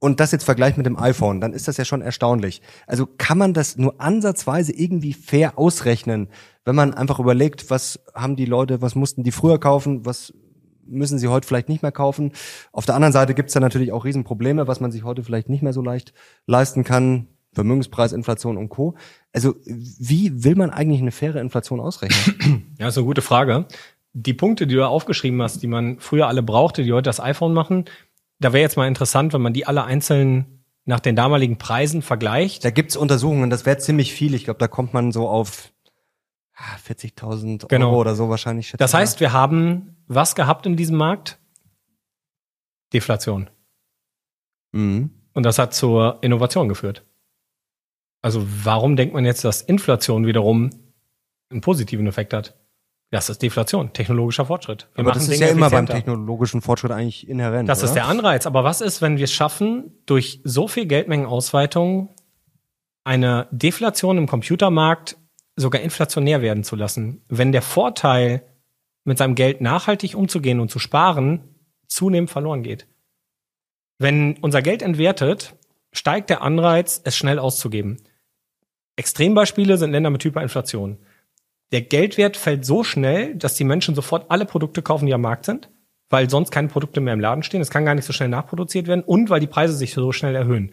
und das jetzt vergleicht mit dem iPhone, dann ist das ja schon erstaunlich. Also kann man das nur ansatzweise irgendwie fair ausrechnen, wenn man einfach überlegt, was haben die Leute, was mussten die früher kaufen, was müssen sie heute vielleicht nicht mehr kaufen. Auf der anderen Seite gibt es da natürlich auch Riesenprobleme, was man sich heute vielleicht nicht mehr so leicht leisten kann. Vermögenspreisinflation und Co. Also wie will man eigentlich eine faire Inflation ausrechnen? Ja, ist eine gute Frage. Die Punkte, die du aufgeschrieben hast, die man früher alle brauchte, die heute das iPhone machen, da wäre jetzt mal interessant, wenn man die alle einzeln nach den damaligen Preisen vergleicht. Da gibt's Untersuchungen, das wäre ziemlich viel. Ich glaube, da kommt man so auf 40.000 Euro Genau. oder so wahrscheinlich. Das heißt, wir haben was gehabt in diesem Markt? Deflation. mhm. Und das hat zur Innovation geführt. Also warum denkt man jetzt, dass Inflation wiederum einen positiven Effekt hat? Das ist Deflation, technologischer Fortschritt. Wir aber das ist Dinge ja immer beim technologischen Fortschritt eigentlich inhärent. Das oder? ist der Anreiz. Aber was ist, wenn wir es schaffen, durch so viel Geldmengenausweitung eine Deflation im Computermarkt sogar inflationär werden zu lassen? Wenn der Vorteil, mit seinem Geld nachhaltig umzugehen und zu sparen, zunehmend verloren geht. Wenn unser Geld entwertet, steigt der Anreiz, es schnell auszugeben. Extrembeispiele sind Länder mit Hyperinflation. Der Geldwert fällt so schnell, dass die Menschen sofort alle Produkte kaufen, die am Markt sind, weil sonst keine Produkte mehr im Laden stehen. Es kann gar nicht so schnell nachproduziert werden und weil die Preise sich so schnell erhöhen.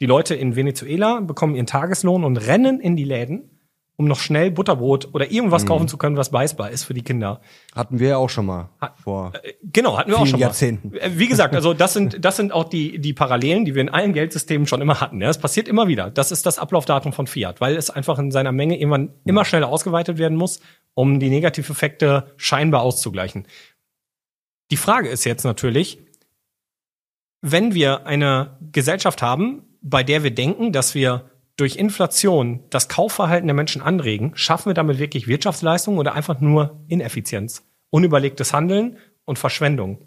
Die Leute in Venezuela bekommen ihren Tageslohn und rennen in die Läden, um noch schnell Butterbrot oder irgendwas kaufen zu können, was beißbar ist für die Kinder. Hatten wir ja auch schon mal vor. Genau, hatten wir auch schon mal. Jahrzehnten. Äh, Wie gesagt, also das sind (laughs) das sind auch die die Parallelen, die wir in allen Geldsystemen schon immer hatten. Das passiert immer wieder. Das ist das Ablaufdatum von Fiat, weil es einfach in seiner Menge irgendwann immer schneller ausgeweitet werden muss, um die Negativeffekte scheinbar auszugleichen. Die Frage ist jetzt natürlich, wenn wir eine Gesellschaft haben, bei der wir denken, dass wir durch Inflation das Kaufverhalten der Menschen anregen, schaffen wir damit wirklich Wirtschaftsleistung oder einfach nur Ineffizienz, unüberlegtes Handeln und Verschwendung?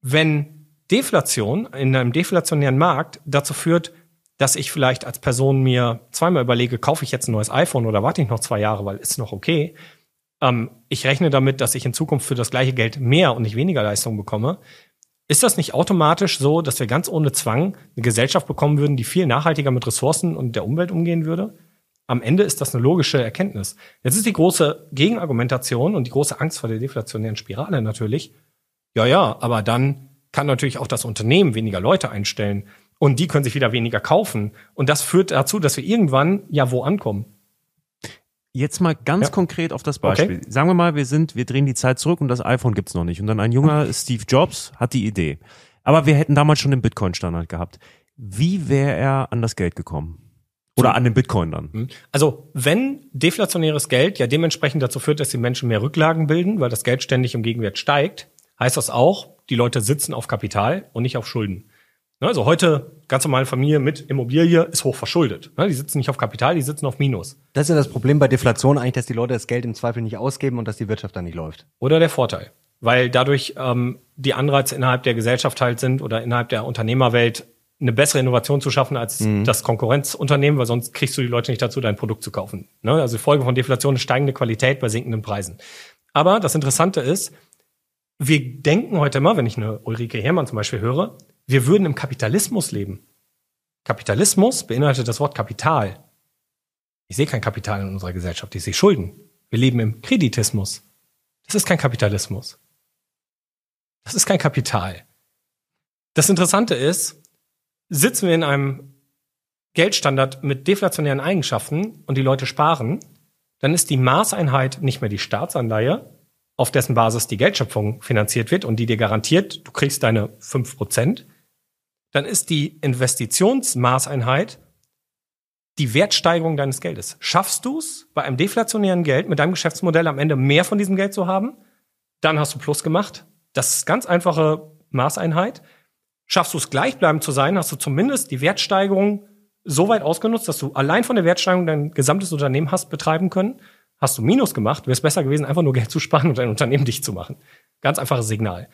Wenn Deflation in einem deflationären Markt dazu führt, dass ich vielleicht als Person mir zweimal überlege, kaufe ich jetzt ein neues iPhone oder warte ich noch zwei Jahre, weil ist noch okay. Ähm, ich rechne damit, dass ich in Zukunft für das gleiche Geld mehr und nicht weniger Leistung bekomme. Ist das nicht automatisch so, dass wir ganz ohne Zwang eine Gesellschaft bekommen würden, die viel nachhaltiger mit Ressourcen und der Umwelt umgehen würde? Am Ende ist das eine logische Erkenntnis. Jetzt ist die große Gegenargumentation und die große Angst vor der deflationären Spirale natürlich. Ja, ja, aber dann kann natürlich auch das Unternehmen weniger Leute einstellen und die können sich wieder weniger kaufen. Und das führt dazu, dass wir irgendwann ja wo ankommen. Jetzt mal ganz Ja. konkret auf das Beispiel. Sagen wir mal, wir sind, wir drehen die Zeit zurück und das iPhone gibt's noch nicht. Und dann ein junger Steve Jobs hat die Idee. Aber wir hätten damals schon den Bitcoin-Standard gehabt. Wie wäre er an das Geld gekommen? Oder an den Bitcoin dann? Also, wenn deflationäres Geld ja dementsprechend dazu führt, dass die Menschen mehr Rücklagen bilden, weil das Geld ständig im Gegenwert steigt, heißt das auch, die Leute sitzen auf Kapital und nicht auf Schulden. Ne, Also heute ganz normale Familie mit Immobilie ist hoch verschuldet. Ne, Die sitzen nicht auf Kapital, die sitzen auf Minus. Das ist ja das Problem bei Deflation eigentlich, dass die Leute das Geld im Zweifel nicht ausgeben und dass die Wirtschaft dann nicht läuft. Oder der Vorteil. Weil dadurch ähm, die Anreize innerhalb der Gesellschaft halt sind oder innerhalb der Unternehmerwelt eine bessere Innovation zu schaffen als das Konkurrenzunternehmen, weil sonst kriegst du die Leute nicht dazu, dein Produkt zu kaufen. Ne? Also die Folge von Deflation ist steigende Qualität bei sinkenden Preisen. Aber das Interessante ist, wir denken heute immer, wenn ich eine Ulrike Hermann zum Beispiel höre, wir würden im Kapitalismus leben. Kapitalismus beinhaltet das Wort Kapital. Ich sehe kein Kapital in unserer Gesellschaft, ich sehe Schulden. Wir leben im Kreditismus. Das ist kein Kapitalismus. Das ist kein Kapital. Das Interessante ist, sitzen wir in einem Geldstandard mit deflationären Eigenschaften und die Leute sparen, dann ist die Maßeinheit nicht mehr die Staatsanleihe, auf dessen Basis die Geldschöpfung finanziert wird und die dir garantiert, du kriegst deine 5%, dann ist die Investitionsmaßeinheit die Wertsteigerung deines Geldes. Schaffst du es, bei einem deflationären Geld mit deinem Geschäftsmodell am Ende mehr von diesem Geld zu haben, dann hast du Plus gemacht. Das ist ganz einfache Maßeinheit. Schaffst du es gleichbleibend zu sein, hast du zumindest die Wertsteigerung so weit ausgenutzt, dass du allein von der Wertsteigerung dein gesamtes Unternehmen hast betreiben können. Hast du Minus gemacht, wäre es besser gewesen, einfach nur Geld zu sparen und dein Unternehmen dicht zu machen. Ganz einfaches Signal.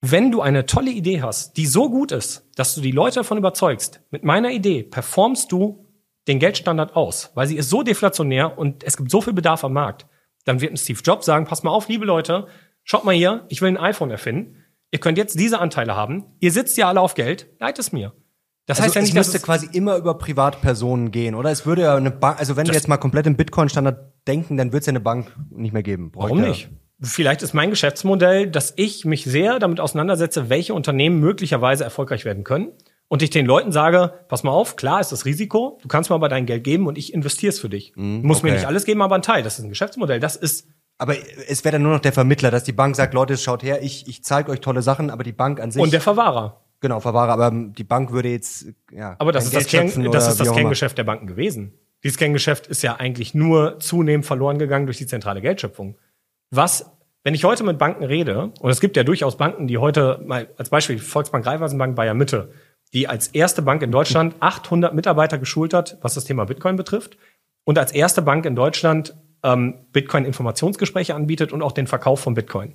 Wenn du eine tolle Idee hast, die so gut ist, dass du die Leute davon überzeugst, mit meiner Idee performst du den Geldstandard aus, weil sie ist so deflationär und es gibt so viel Bedarf am Markt, dann wird ein Steve Jobs sagen, pass mal auf, liebe Leute, schaut mal hier, ich will ein iPhone erfinden. Ihr könnt jetzt diese Anteile haben. Ihr sitzt ja alle auf Geld, leiht es mir. Das heißt also ja es nicht, dass müsste es, quasi immer über Privatpersonen gehen, oder? Es würde ja eine Bank, also wenn wir jetzt mal komplett im Bitcoin-Standard denken, dann wird es ja eine Bank nicht mehr geben. Warum nicht? Vielleicht ist mein Geschäftsmodell, dass ich mich sehr damit auseinandersetze, welche Unternehmen möglicherweise erfolgreich werden können. Und ich den Leuten sage, pass mal auf, klar ist das Risiko, du kannst mir aber dein Geld geben und ich investiere es für dich. Muss mir okay. nicht alles geben, aber ein Teil. Das ist ein Geschäftsmodell. Das ist Aber es wäre dann nur noch der Vermittler, dass die Bank sagt, Leute, schaut her, ich, ich zeige euch tolle Sachen, aber die Bank an sich, und der Verwahrer. genau, Verwahrer, aber die Bank würde jetzt, ja. Aber das ist das, Kern, das, ist das. Kerngeschäft der Banken gewesen. Dieses Kerngeschäft ist ja eigentlich nur zunehmend verloren gegangen durch die zentrale Geldschöpfung. Was, wenn ich heute mit Banken rede, und es gibt ja durchaus Banken, die heute, mal als Beispiel Volksbank Raiffeisenbank Bayern Mitte, die als erste Bank in Deutschland 800 Mitarbeiter geschult hat, was das Thema Bitcoin betrifft, und als erste Bank in Deutschland ähm, Bitcoin-Informationsgespräche anbietet und auch den Verkauf von Bitcoin.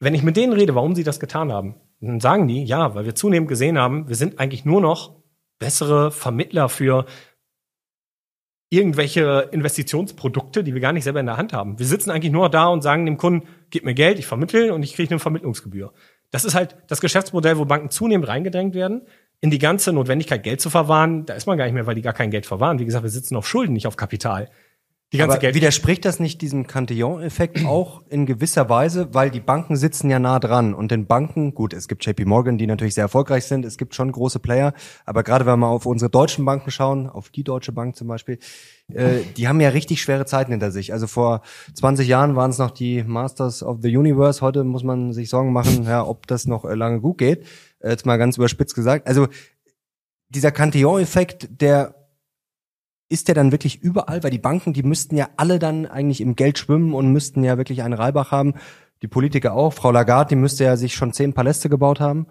Wenn ich mit denen rede, warum sie das getan haben, dann sagen die, ja, weil wir zunehmend gesehen haben, wir sind eigentlich nur noch bessere Vermittler für irgendwelche Investitionsprodukte, die wir gar nicht selber in der Hand haben. Wir sitzen eigentlich nur da und sagen dem Kunden, gib mir Geld, ich vermittle und ich kriege eine Vermittlungsgebühr. Das ist halt das Geschäftsmodell, wo Banken zunehmend reingedrängt werden. In die ganze Notwendigkeit, Geld zu verwahren, da ist man gar nicht mehr, weil die gar kein Geld verwahren. Wie gesagt, wir sitzen auf Schulden, nicht auf Kapital. Die ganze Aber widerspricht das nicht diesem Cantillon-Effekt (clears throat) auch in gewisser Weise, weil die Banken sitzen ja nah dran und den Banken, gut, es gibt JP Morgan, die natürlich sehr erfolgreich sind, es gibt schon große Player, aber gerade wenn wir mal auf unsere deutschen Banken schauen, auf die Deutsche Bank zum Beispiel, äh, die haben ja richtig schwere Zeiten hinter sich. Also vor 20 Jahren waren es noch die Masters of the Universe, heute muss man sich Sorgen machen, ja, ob das noch äh, lange gut geht, jetzt mal ganz überspitzt gesagt. Also dieser Cantillon-Effekt, der ist der dann wirklich überall? Weil die Banken, die müssten ja alle dann eigentlich im Geld schwimmen und müssten ja wirklich einen Reibach haben. Die Politiker auch. Frau Lagarde, die müsste ja sich schon zehn Paläste gebaut haben.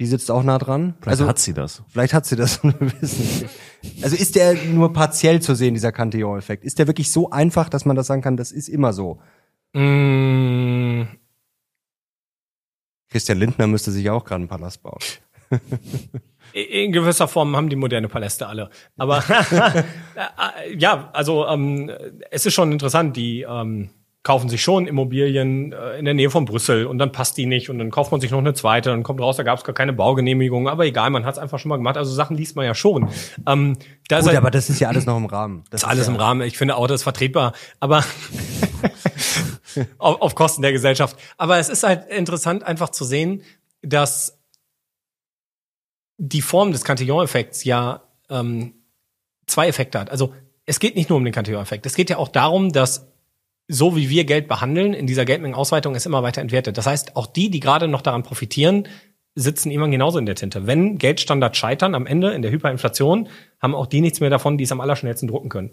Die sitzt auch nah dran. Vielleicht hat sie das. Vielleicht hat sie das. (laughs) wir wissen nicht. also ist der nur partiell zu sehen, dieser Cantillon-Effekt? Ist der wirklich so einfach, dass man das sagen kann, das ist immer so? Mm, Christian Lindner müsste sich auch gerade einen Palast bauen. (laughs) In gewisser Form haben die moderne Paläste alle. Aber (laughs) äh, ja, also ähm, es ist schon interessant, die ähm, kaufen sich schon Immobilien äh, in der Nähe von Brüssel und dann passt die nicht und dann kauft man sich noch eine zweite, dann kommt raus, da gab es gar keine Baugenehmigung, aber egal, man hat es einfach schon mal gemacht. Also Sachen liest man ja schon. Ähm, da Gut, halt- aber das ist ja alles noch im Rahmen. (laughs) Das ist alles ja, im Rahmen. Ich finde, Auto ist vertretbar, aber auf, auf Kosten der Gesellschaft. Aber es ist halt interessant, einfach zu sehen, dass die Form des Cantillon-Effekts ja ähm, zwei Effekte hat. Also es geht nicht nur um den Cantillon-Effekt. Es geht ja auch darum, dass so wie wir Geld behandeln, in dieser Geldmengenausweitung ist immer weiter entwertet. Das heißt, auch die, die gerade noch daran profitieren, sitzen immer genauso in der Tinte. Wenn Geldstandards scheitern am Ende in der Hyperinflation, haben auch die nichts mehr davon, die es am allerschnellsten drucken können.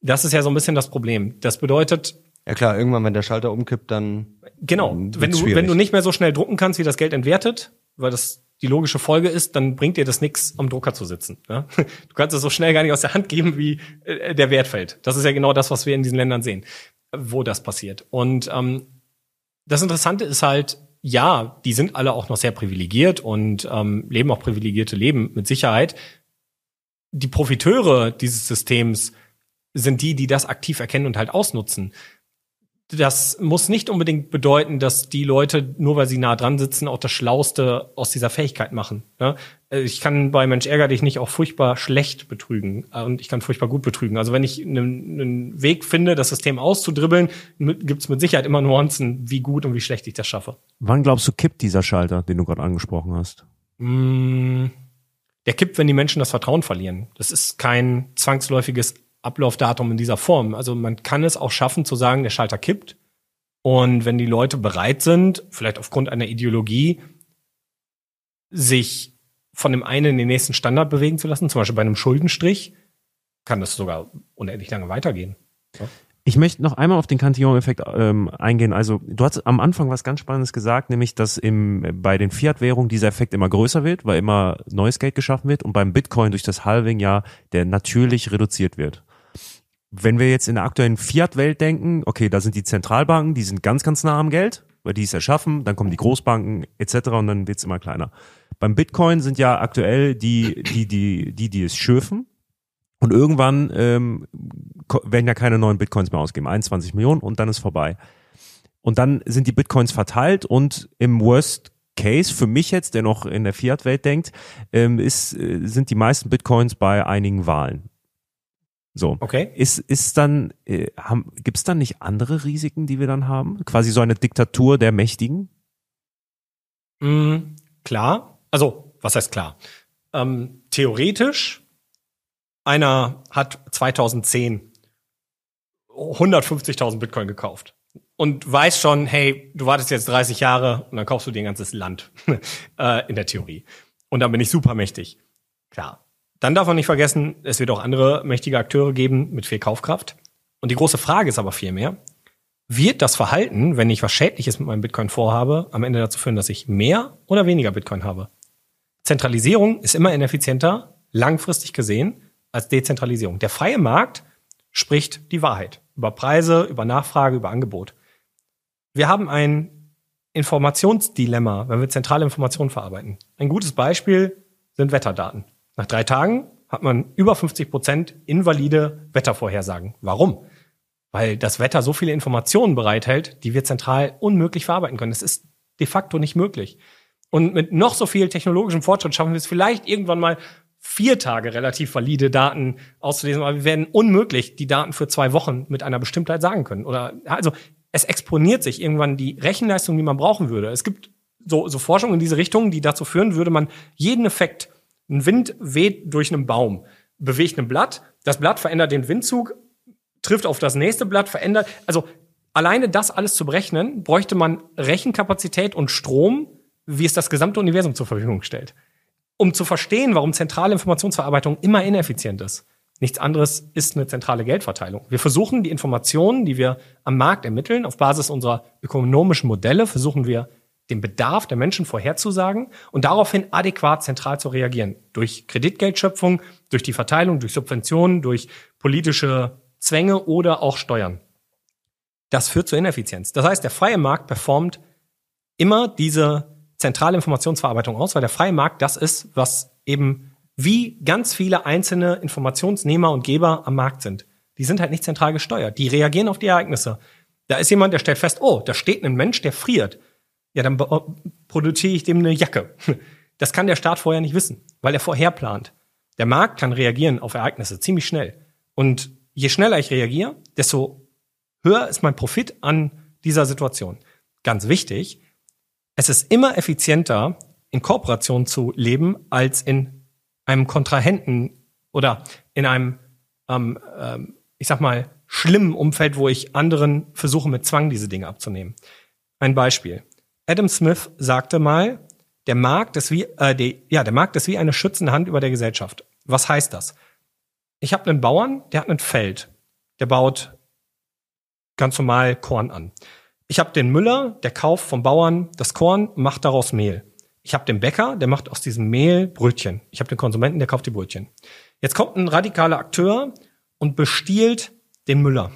Das ist ja so ein bisschen das Problem. Das bedeutet, Ja klar, irgendwann, wenn der Schalter umkippt, dann Genau. Wenn du, schwierig. wenn du nicht mehr so schnell drucken kannst, wie das Geld entwertet, weil das die logische Folge ist, dann bringt dir das nichts, am Drucker zu sitzen. Ja? (laughs) Du kannst es so schnell gar nicht aus der Hand geben, wie äh, der Wert fällt. Das ist ja genau das, was wir in diesen Ländern sehen, wo das passiert. Und ähm, das Interessante ist halt, ja, die sind alle auch noch sehr privilegiert und ähm, leben auch privilegierte Leben mit Sicherheit. Die Profiteure dieses Systems sind die, die das aktiv erkennen und halt ausnutzen das muss nicht unbedingt bedeuten, dass die Leute, nur weil sie nah dran sitzen, auch das Schlauste aus dieser Fähigkeit machen. Ne? Äh, Ich kann bei Mensch ärger dich nicht auch furchtbar schlecht betrügen äh, und ich kann furchtbar gut betrügen. Also wenn ich einen, einen Weg finde, das System auszudribbeln, gibt es mit Sicherheit immer Nuancen, wie gut und wie schlecht ich das schaffe. Wann glaubst du, kippt dieser Schalter, den du gerade angesprochen hast? Mm, Der kippt, wenn die Menschen das Vertrauen verlieren. Das ist kein zwangsläufiges Ablaufdatum in dieser Form. Also man kann es auch schaffen zu sagen, der Schalter kippt. Und wenn die Leute bereit sind, vielleicht aufgrund einer Ideologie, sich von dem einen in den nächsten Standard bewegen zu lassen, zum Beispiel bei einem Schuldenstrich, kann das sogar unendlich lange weitergehen. Ich möchte noch einmal auf den Cantillon-Effekt ähm, eingehen. Also du hast am Anfang was ganz Spannendes gesagt, nämlich dass im, bei den Fiat-Währungen dieser Effekt immer größer wird, weil immer neues Geld geschaffen wird und beim Bitcoin durch das Halving ja der natürlich reduziert wird. Wenn wir jetzt in der aktuellen Fiat-Welt denken, okay, da sind die Zentralbanken, die sind ganz, ganz nah am Geld, weil die es erschaffen, dann kommen die Großbanken etc. und dann wird's immer kleiner. Beim Bitcoin sind ja aktuell die, die, die, die, die es schürfen, und irgendwann ähm, werden ja keine neuen Bitcoins mehr ausgegeben. 21 Millionen und dann ist vorbei. Und dann sind die Bitcoins verteilt und im Worst Case für mich jetzt, der noch in der Fiat-Welt denkt, ähm, ist, äh, sind die meisten Bitcoins bei einigen Wahlen. So. Okay? Ist, ist dann, äh, haben, gibt's dann nicht andere Risiken, die wir dann haben? Quasi so eine Diktatur der Mächtigen? Mm, klar. Also, was heißt klar? Ähm, theoretisch, einer hat 2010 150.000 Bitcoin gekauft und weiß schon, hey, du wartest jetzt 30 Jahre und dann kaufst du dir ein ganzes Land (laughs) äh, in der Theorie. Und dann bin ich super mächtig. Klar. Dann darf man nicht vergessen, es wird auch andere mächtige Akteure geben mit viel Kaufkraft. Und die große Frage ist aber vielmehr, wird das Verhalten, wenn ich was Schädliches mit meinem Bitcoin vorhabe, am Ende dazu führen, dass ich mehr oder weniger Bitcoin habe? Zentralisierung ist immer ineffizienter, langfristig gesehen, als Dezentralisierung. Der freie Markt spricht die Wahrheit über Preise, über Nachfrage, über Angebot. Wir haben ein Informationsdilemma, wenn wir zentrale Informationen verarbeiten. Ein gutes Beispiel sind Wetterdaten. Nach drei Tagen hat man über 50 Prozent invalide Wettervorhersagen. Warum? Weil das Wetter so viele Informationen bereithält, die wir zentral unmöglich verarbeiten können. Es ist de facto nicht möglich. Und mit noch so viel technologischem Fortschritt schaffen wir es vielleicht irgendwann mal vier Tage relativ valide Daten auszulesen, aber wir werden unmöglich die Daten für zwei Wochen mit einer Bestimmtheit sagen können. Oder also es exponiert sich irgendwann die Rechenleistung, die man brauchen würde. Es gibt so, so Forschungen in diese Richtung, die dazu führen, würde man jeden Effekt, ein Wind weht durch einen Baum, bewegt ein Blatt, das Blatt verändert den Windzug, trifft auf das nächste Blatt, verändert. Also alleine das alles zu berechnen, bräuchte man Rechenkapazität und Strom, wie es das gesamte Universum zur Verfügung stellt. Um zu verstehen, warum zentrale Informationsverarbeitung immer ineffizient ist. Nichts anderes ist eine zentrale Geldverteilung. Wir versuchen die Informationen, die wir am Markt ermitteln, auf Basis unserer ökonomischen Modelle, versuchen wir den Bedarf der Menschen vorherzusagen und daraufhin adäquat zentral zu reagieren. Durch Kreditgeldschöpfung, durch die Verteilung, durch Subventionen, durch politische Zwänge oder auch Steuern. Das führt zur Ineffizienz. Das heißt, der freie Markt performt immer diese zentrale Informationsverarbeitung aus, weil der freie Markt das ist, was eben wie ganz viele einzelne Informationsnehmer und Geber am Markt sind. Die sind halt nicht zentral gesteuert. Die reagieren auf die Ereignisse. Da ist jemand, der stellt fest, oh, da steht ein Mensch, der friert. Ja, dann produziere ich dem eine Jacke. (laughs) Das kann der Staat vorher nicht wissen, weil er vorher plant. Der Markt kann reagieren auf Ereignisse ziemlich schnell. Und je schneller ich reagiere, desto höher ist mein Profit an dieser Situation. Ganz wichtig, es ist immer effizienter, in Kooperation zu leben, als in einem Kontrahenten oder in einem ähm, ähm, ich sag mal, schlimmen Umfeld, wo ich anderen versuche, mit Zwang diese Dinge abzunehmen. Ein Beispiel. Adam Smith sagte mal, der Markt ist wie, äh, die, ja, der Markt ist wie eine schützende Hand über der Gesellschaft. Was heißt das? Ich habe einen Bauern, der hat ein Feld, der baut ganz normal Korn an. Ich habe den Müller, der kauft vom Bauern das Korn, macht daraus Mehl. Ich habe den Bäcker, der macht aus diesem Mehl Brötchen. Ich habe den Konsumenten, der kauft die Brötchen. Jetzt kommt ein radikaler Akteur und bestiehlt den Müller.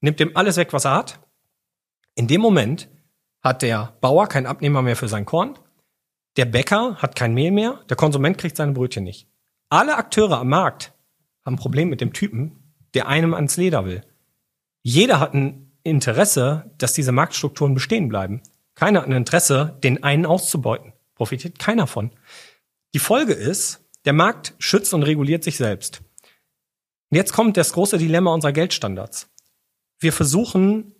Nimmt dem alles weg, was er hat. In dem Moment hat der Bauer keinen Abnehmer mehr für sein Korn. Der Bäcker hat kein Mehl mehr. Der Konsument kriegt seine Brötchen nicht. Alle Akteure am Markt haben ein Problem mit dem Typen, der einem ans Leder will. Jeder hat ein Interesse, dass diese Marktstrukturen bestehen bleiben. Keiner hat ein Interesse, den einen auszubeuten. Profitiert keiner von. Die Folge ist, der Markt schützt und reguliert sich selbst. Und jetzt kommt das große Dilemma unserer Geldstandards. Wir versuchen,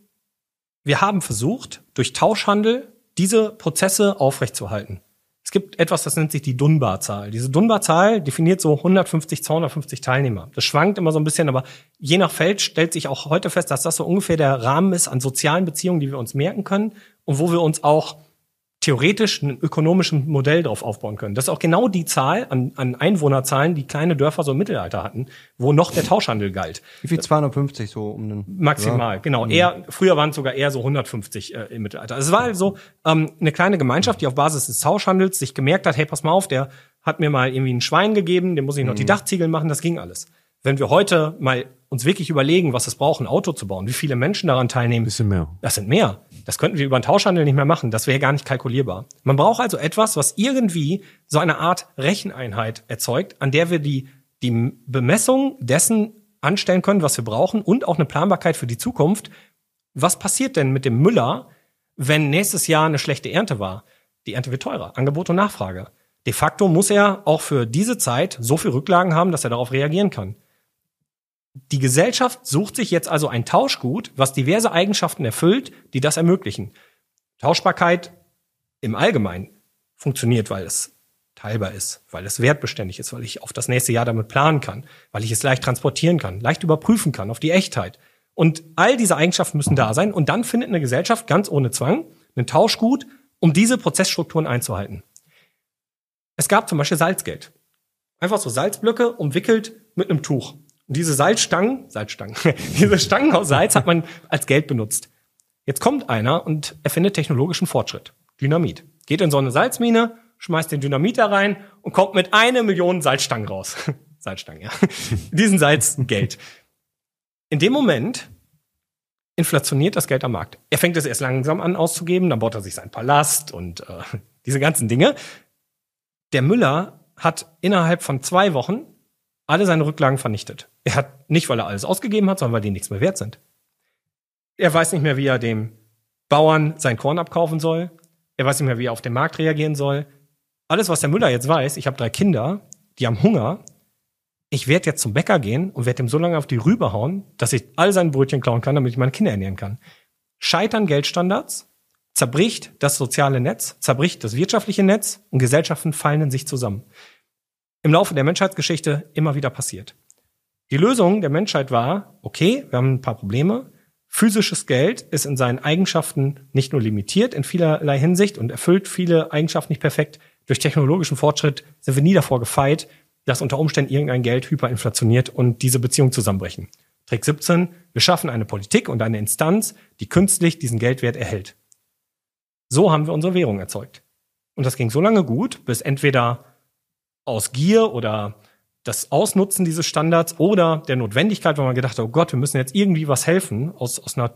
wir haben versucht, durch Tauschhandel diese Prozesse aufrechtzuerhalten. Es gibt etwas, das nennt sich die Dunbar-Zahl. Diese Dunbar-Zahl definiert so 150, 250 Teilnehmer. Das schwankt immer so ein bisschen, aber je nach Feld stellt sich auch heute fest, dass das so ungefähr der Rahmen ist an sozialen Beziehungen, die wir uns merken können und wo wir uns auch theoretisch ein ökonomisches Modell drauf aufbauen können. Das ist auch genau die Zahl an, an Einwohnerzahlen, die kleine Dörfer so im Mittelalter hatten, wo noch der Tauschhandel galt. Wie viel? 250 so um den Maximal, ja. genau. Mhm. Eher, früher waren es sogar eher so 150 äh, im Mittelalter. Es war also ähm, eine kleine Gemeinschaft, die auf Basis des Tauschhandels sich gemerkt hat, hey, pass mal auf, der hat mir mal irgendwie ein Schwein gegeben, dem muss ich noch mhm. die Dachziegel machen, das ging alles. Wenn wir heute mal uns wirklich überlegen, was es braucht, ein Auto zu bauen, wie viele Menschen daran teilnehmen. Bisschen mehr. Das sind mehr. Das könnten wir über den Tauschhandel nicht mehr machen. Das wäre gar nicht kalkulierbar. Man braucht also etwas, was irgendwie so eine Art Recheneinheit erzeugt, an der wir die, die Bemessung dessen anstellen können, was wir brauchen und auch eine Planbarkeit für die Zukunft. Was passiert denn mit dem Müller, wenn nächstes Jahr eine schlechte Ernte war? Die Ernte wird teurer. Angebot und Nachfrage. De facto muss er auch für diese Zeit so viel Rücklagen haben, dass er darauf reagieren kann. Die Gesellschaft sucht sich jetzt also ein Tauschgut, was diverse Eigenschaften erfüllt, die das ermöglichen. Tauschbarkeit im Allgemeinen funktioniert, weil es teilbar ist, weil es wertbeständig ist, weil ich auf das nächste Jahr damit planen kann, weil ich es leicht transportieren kann, leicht überprüfen kann auf die Echtheit. Und all diese Eigenschaften müssen da sein. Und dann findet eine Gesellschaft ganz ohne Zwang ein Tauschgut, um diese Prozessstrukturen einzuhalten. Es gab zum Beispiel Salzgeld. Einfach so Salzblöcke umwickelt mit einem Tuch. Und diese Salzstangen, Salzstangen, (laughs) diese Stangen aus Salz hat man als Geld benutzt. Jetzt kommt einer und erfindet technologischen Fortschritt. Dynamit. Geht in so eine Salzmine, schmeißt den Dynamit da rein und kommt mit einer Million Salzstangen raus. (laughs) Salzstangen, ja. (laughs) Diesen Salz Geld. In dem Moment inflationiert das Geld am Markt. Er fängt es erst langsam an auszugeben, dann baut er sich seinen Palast und äh, diese ganzen Dinge. Der Müller hat innerhalb von zwei Wochen alle seine Rücklagen vernichtet. Er hat nicht, weil er alles ausgegeben hat, sondern weil die nichts mehr wert sind. Er weiß nicht mehr, wie er dem Bauern sein Korn abkaufen soll. Er weiß nicht mehr, wie er auf den Markt reagieren soll. Alles, was der Müller jetzt weiß, ich habe drei Kinder, die haben Hunger. Ich werde jetzt zum Bäcker gehen und werde ihm so lange auf die Rübe hauen, dass ich all seine Brötchen klauen kann, damit ich meine Kinder ernähren kann. Scheitern Geldstandards, zerbricht das soziale Netz, zerbricht das wirtschaftliche Netz und Gesellschaften fallen in sich zusammen im Laufe der Menschheitsgeschichte immer wieder passiert. Die Lösung der Menschheit war, okay, wir haben ein paar Probleme. Physisches Geld ist in seinen Eigenschaften nicht nur limitiert in vielerlei Hinsicht und erfüllt viele Eigenschaften nicht perfekt. Durch technologischen Fortschritt sind wir nie davor gefeit, dass unter Umständen irgendein Geld hyperinflationiert und diese Beziehungen zusammenbrechen. Trick 17, wir schaffen eine Politik und eine Instanz, die künstlich diesen Geldwert erhält. So haben wir unsere Währung erzeugt. Und das ging so lange gut, bis entweder aus Gier oder das Ausnutzen dieses Standards oder der Notwendigkeit, weil man gedacht hat, oh Gott, wir müssen jetzt irgendwie was helfen aus, aus einer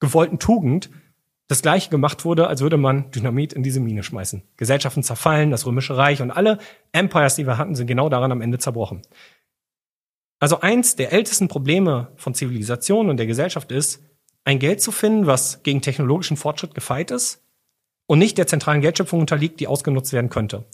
gewollten Tugend, das gleiche gemacht wurde, als würde man Dynamit in diese Mine schmeißen. Gesellschaften zerfallen, das Römische Reich und alle Empires, die wir hatten, sind genau daran am Ende zerbrochen. Also eins der ältesten Probleme von Zivilisation und der Gesellschaft ist, ein Geld zu finden, was gegen technologischen Fortschritt gefeit ist und nicht der zentralen Geldschöpfung unterliegt, die ausgenutzt werden könnte.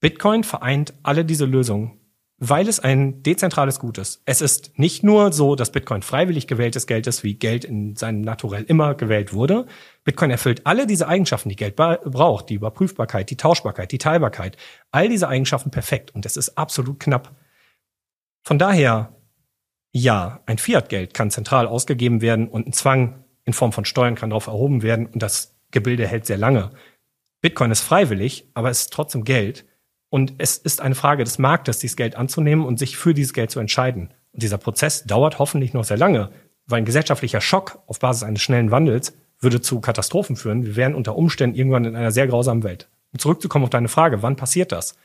Bitcoin vereint alle diese Lösungen, weil es ein dezentrales Gut ist. Es ist nicht nur so, dass Bitcoin freiwillig gewähltes Geld ist, wie Geld in seinem Naturell immer gewählt wurde. Bitcoin erfüllt alle diese Eigenschaften, die Geld braucht, die Überprüfbarkeit, die Tauschbarkeit, die Teilbarkeit, all diese Eigenschaften perfekt und es ist absolut knapp. Von daher Ja, ein Fiat-Geld kann zentral ausgegeben werden und ein Zwang in Form von Steuern kann darauf erhoben werden und das Gebilde hält sehr lange. Bitcoin ist freiwillig, aber es ist trotzdem Geld. Und es ist eine Frage des Marktes, dieses Geld anzunehmen und sich für dieses Geld zu entscheiden. Und dieser Prozess dauert hoffentlich noch sehr lange, weil ein gesellschaftlicher Schock auf Basis eines schnellen Wandels würde zu Katastrophen führen. Wir wären unter Umständen irgendwann in einer sehr grausamen Welt. Um zurückzukommen auf deine Frage, wann passiert das?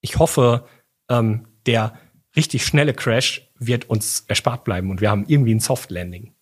Ich hoffe, ähm, der richtig schnelle Crash wird uns erspart bleiben und wir haben irgendwie ein Soft Landing.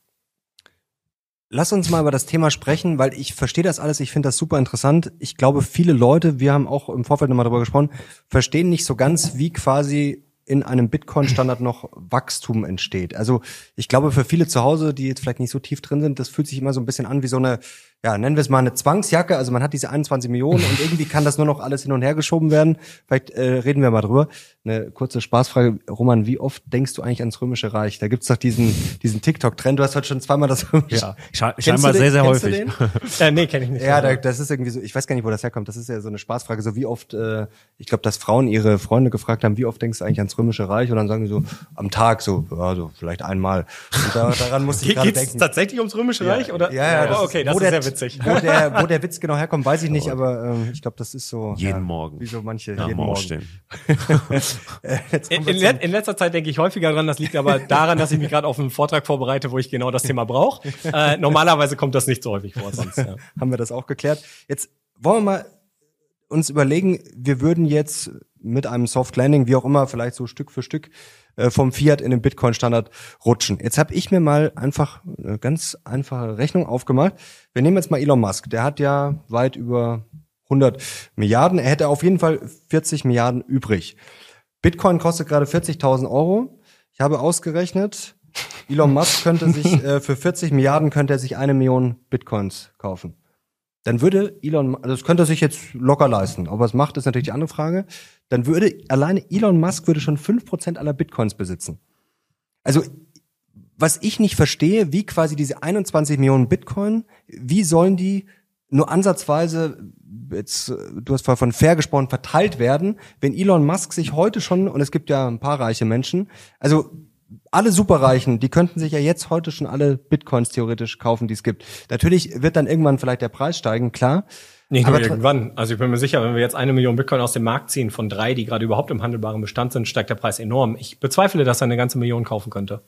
Lass uns mal über das Thema sprechen, weil ich verstehe das alles, ich finde das super interessant. Ich glaube, viele Leute, wir haben auch im Vorfeld nochmal darüber gesprochen, verstehen nicht so ganz, wie quasi in einem Bitcoin-Standard noch Wachstum entsteht. Also ich glaube, für viele zu Hause, die jetzt vielleicht nicht so tief drin sind, das fühlt sich immer so ein bisschen an wie so eine, ja, nennen wir es mal eine Zwangsjacke. Also man hat diese 21 Millionen und irgendwie kann das nur noch alles hin und her geschoben werden. Vielleicht äh, reden wir mal drüber. Eine kurze Spaßfrage, Roman, wie oft denkst du eigentlich ans Römische Reich? Da gibt's doch diesen, diesen TikTok-Trend. Du hast heute schon zweimal das Römische Ja, sche scheinbar sehr, sehr Kennst du häufig. den? (laughs) Äh, nee, kenne ich nicht. Ja, da, das ist irgendwie so, ich weiß gar nicht, wo das herkommt. Das ist ja so eine Spaßfrage. So wie oft, äh, ich glaube, dass Frauen ihre Freunde gefragt haben, wie oft denkst du eigentlich ans Römische Reich? Und dann sagen die so, am Tag so, ja, so vielleicht einmal. Und da, daran musste ich Ge gerade geht's denken. tatsächlich ums Römische Reich? Oder? Ja, ja, das oh, okay, das wo ist der, sehr witzig. Wo der, wo der Witz genau herkommt, weiß ich nicht, aber ähm, ich glaube, das ist so. Jeden ja, Morgen. Wie so manche, Nach jeden Morgen. Aufstehen. (laughs) Äh, In, in, let- in letzter Zeit denke ich häufiger dran, das liegt aber daran, dass ich mich gerade auf einen Vortrag vorbereite, wo ich genau das Thema brauche. Äh, normalerweise kommt das nicht so häufig vor sonst. Ja. (laughs) haben wir das auch geklärt. Jetzt wollen wir mal uns überlegen, wir würden jetzt mit einem Soft Landing, wie auch immer, vielleicht so Stück für Stück äh, vom Fiat in den Bitcoin-Standard rutschen. Jetzt habe ich mir mal einfach eine ganz einfache Rechnung aufgemacht. Wir nehmen jetzt mal Elon Musk. Der hat ja weit über 100 Milliarden. Er hätte auf jeden Fall 40 Milliarden übrig. Bitcoin kostet gerade 40.000 Euro. Ich habe ausgerechnet, Elon Musk könnte sich (laughs) äh, für 40 Milliarden könnte er sich eine Million Bitcoins kaufen dann würde Elon, also das könnte er sich jetzt locker leisten. Ob er es macht, ist natürlich die andere Frage. Dann würde alleine Elon Musk würde schon 5% aller Bitcoins besitzen. Also, was ich nicht verstehe, wie quasi diese 21 Millionen Bitcoin, wie sollen die nur ansatzweise, jetzt, du hast vorher von fair gesprochen, verteilt werden, wenn Elon Musk sich heute schon, und es gibt ja ein paar reiche Menschen, also alle Superreichen, die könnten sich ja jetzt heute schon alle Bitcoins theoretisch kaufen, die es gibt. Natürlich wird dann irgendwann vielleicht der Preis steigen, klar. Nicht nur irgendwann. Also ich bin mir sicher, wenn wir jetzt eine Million Bitcoin aus dem Markt ziehen von drei, die gerade überhaupt im handelbaren Bestand sind, steigt der Preis enorm. Ich bezweifle, dass er eine ganze Million kaufen könnte.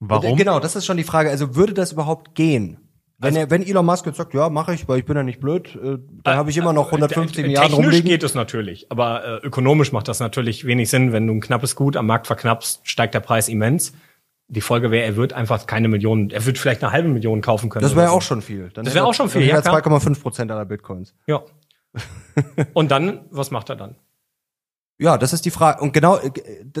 Warum? Genau, das ist schon die Frage. Also würde das überhaupt gehen? Wenn, er, wenn Elon Musk jetzt sagt, ja, mache ich, weil ich bin ja nicht blöd, äh, dann habe ich immer noch 150 Äh, Milliarden Technisch rumliegen. geht es natürlich, aber äh, ökonomisch macht das natürlich wenig Sinn. Wenn du ein knappes Gut am Markt verknappst, steigt der Preis immens. Die Folge wäre, er wird einfach keine Millionen, er wird vielleicht eine halbe Million kaufen können. Das wäre so. auch schon viel. Dann Das wäre auch schon viel, ja, hätte er klar. 2,5 Prozent aller Bitcoins. Ja. (laughs) Und dann, was macht er dann? Ja, das ist die Frage. Und genau, äh,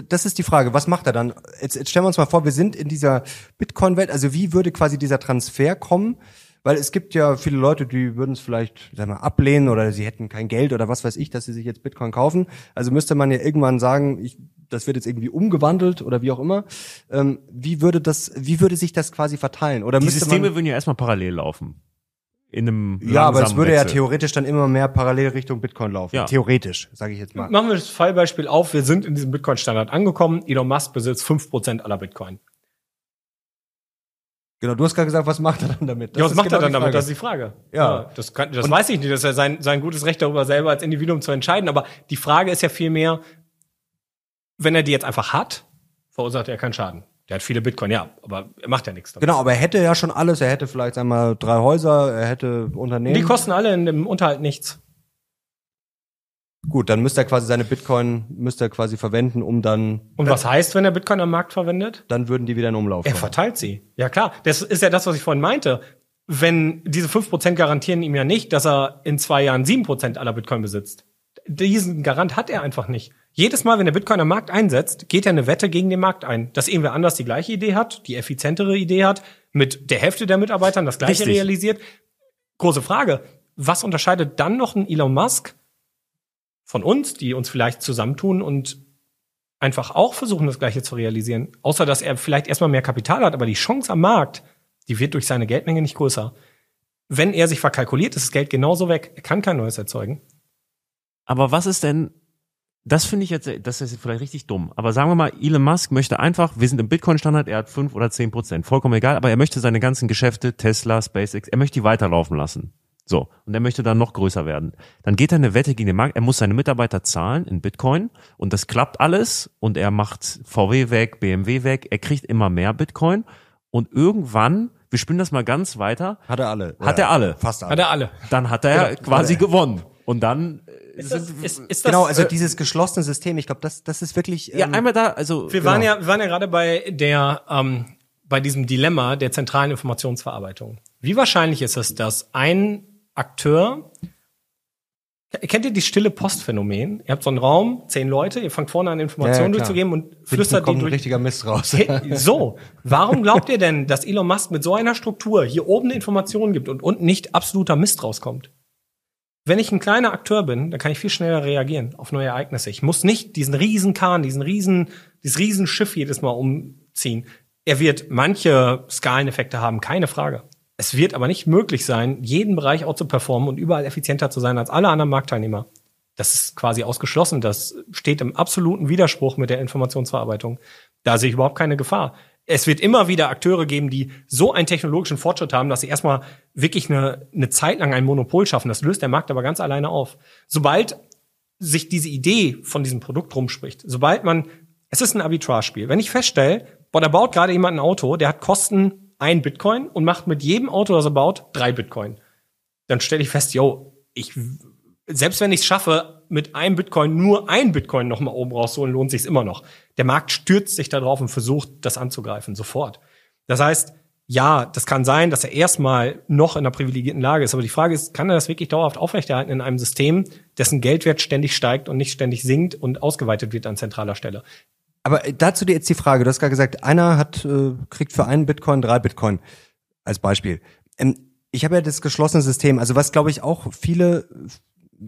das ist die Frage. Was macht er dann? Jetzt, jetzt stellen wir uns mal vor, wir sind in dieser Bitcoin-Welt. Also wie würde quasi dieser Transfer kommen? Weil es gibt ja viele Leute, die würden es vielleicht, sag mal, ablehnen oder sie hätten kein Geld oder was weiß ich, dass sie sich jetzt Bitcoin kaufen. Also müsste man ja irgendwann sagen, ich, das wird jetzt irgendwie umgewandelt oder wie auch immer. Ähm, wie würde das, wie würde sich das quasi verteilen? Oder Die müsste Systeme würden ja erstmal parallel laufen. In einem ja, aber es würde ja Wechsel. theoretisch dann immer mehr parallel Richtung Bitcoin laufen. Ja. Theoretisch, sage ich jetzt mal. Machen wir das Fallbeispiel auf. Wir sind in diesem Bitcoin-Standard angekommen. Elon Musk besitzt 5% aller Bitcoin. Genau, du hast gerade gesagt, was macht er dann damit? Das ja, was ist macht genau er dann die damit? Frage. Das ist die Frage. Ja. das kann, das weiß ich nicht. Das ist ja sein, sein gutes Recht darüber selber als Individuum zu entscheiden. Aber die Frage ist ja vielmehr, wenn er die jetzt einfach hat, verursacht er keinen Schaden. Der hat viele Bitcoin, ja, aber er macht ja nichts damit. Genau, aber er hätte ja schon alles. Er hätte vielleicht einmal drei Häuser, er hätte Unternehmen. Die kosten alle in dem Unterhalt nichts. Gut, dann müsste er quasi seine Bitcoin müsste er quasi verwenden, um dann Und was heißt, wenn er Bitcoin am Markt verwendet? dann würden die wieder in Umlauf Er verteilt sie. Ja klar, das ist ja das, was ich vorhin meinte. Wenn diese 5% garantieren ihm ja nicht, dass er in zwei Jahren 7% aller Bitcoin besitzt. Diesen Garant hat er einfach nicht. Jedes Mal, wenn der Bitcoin am Markt einsetzt, geht er eine Wette gegen den Markt ein. Dass irgendwer anders die gleiche Idee hat, die effizientere Idee hat, mit der Hälfte der Mitarbeitern das gleiche Richtig. realisiert. Große Frage. Was unterscheidet dann noch ein Elon Musk von uns, die uns vielleicht zusammentun und einfach auch versuchen, das Gleiche zu realisieren. Außer, dass er vielleicht erstmal mehr Kapital hat, aber die Chance am Markt, die wird durch seine Geldmenge nicht größer. Wenn er sich verkalkuliert, ist das Geld genauso weg. Er kann kein neues erzeugen. Aber was ist denn, das finde ich jetzt, das ist vielleicht richtig dumm. Aber sagen wir mal, Elon Musk möchte einfach, wir sind im Bitcoin-Standard, er hat fünf oder zehn Prozent, vollkommen egal, aber er möchte seine ganzen Geschäfte, Tesla, SpaceX, er möchte die weiterlaufen lassen. So. Und er möchte dann noch größer werden. Dann geht er eine Wette gegen den Markt. Er muss seine Mitarbeiter zahlen in Bitcoin. Und das klappt alles. Und er macht VW weg, BMW weg. Er kriegt immer mehr Bitcoin. Und irgendwann, wir spielen das mal ganz weiter. Hat er alle. Hat er alle. Fast alle. Hat er alle. Dann hat er quasi gewonnen. Und dann äh, Ist das, ist, ist das, Genau, also äh, dieses geschlossene System, ich glaube, das, das ist wirklich. ja, ähm, einmal da, also Wir waren ja, wir waren ja gerade bei der, ähm, bei diesem Dilemma der zentralen Informationsverarbeitung. Wie wahrscheinlich ist es, dass ein Akteur, kennt ihr die stille Postphänomen? Ihr habt so einen Raum, zehn Leute, ihr fangt vorne an Informationen Ja, ja, durchzugeben und hinten flüstert die kommt ein durch. richtiger Mist raus. Hey, (laughs) So, warum glaubt ihr denn, dass Elon Musk mit so einer Struktur hier oben eine Information gibt und unten nicht absoluter Mist rauskommt? Wenn ich ein kleiner Akteur bin, dann kann ich viel schneller reagieren auf neue Ereignisse. Ich muss nicht diesen riesen Kahn, diesen riesen, dieses riesen Schiff jedes Mal umziehen. Er wird manche Skaleneffekte haben, keine Frage. Es wird aber nicht möglich sein, jeden Bereich auch zu performen und überall effizienter zu sein als alle anderen Marktteilnehmer. Das ist quasi ausgeschlossen. Das steht im absoluten Widerspruch mit der Informationsverarbeitung. Da sehe ich überhaupt keine Gefahr. Es wird immer wieder Akteure geben, die so einen technologischen Fortschritt haben, dass sie erstmal wirklich eine, eine Zeit lang ein Monopol schaffen. Das löst der Markt aber ganz alleine auf. Sobald sich diese Idee von diesem Produkt rumspricht, sobald man, es ist ein Arbitrage-Spiel. Wenn ich feststelle, boah, da baut gerade jemand ein Auto, der hat Kosten ein Bitcoin und macht mit jedem Auto, das er baut, drei Bitcoin. Dann stelle ich fest, yo, ich, selbst wenn ich es schaffe, mit einem Bitcoin nur ein Bitcoin noch mal oben rauszuholen, lohnt sich immer noch. Der Markt stürzt sich da drauf und versucht, das anzugreifen, sofort. Das heißt, ja, das kann sein, dass er erstmal noch in einer privilegierten Lage ist. Aber die Frage ist, kann er das wirklich dauerhaft aufrechterhalten in einem System, dessen Geldwert ständig steigt und nicht ständig sinkt und ausgeweitet wird an zentraler Stelle? Aber äh, dazu dir jetzt die Frage, du hast gerade gesagt, einer hat, äh, kriegt für einen Bitcoin drei Bitcoin als Beispiel. Ähm, ich habe ja das geschlossene System, also was glaube ich auch viele,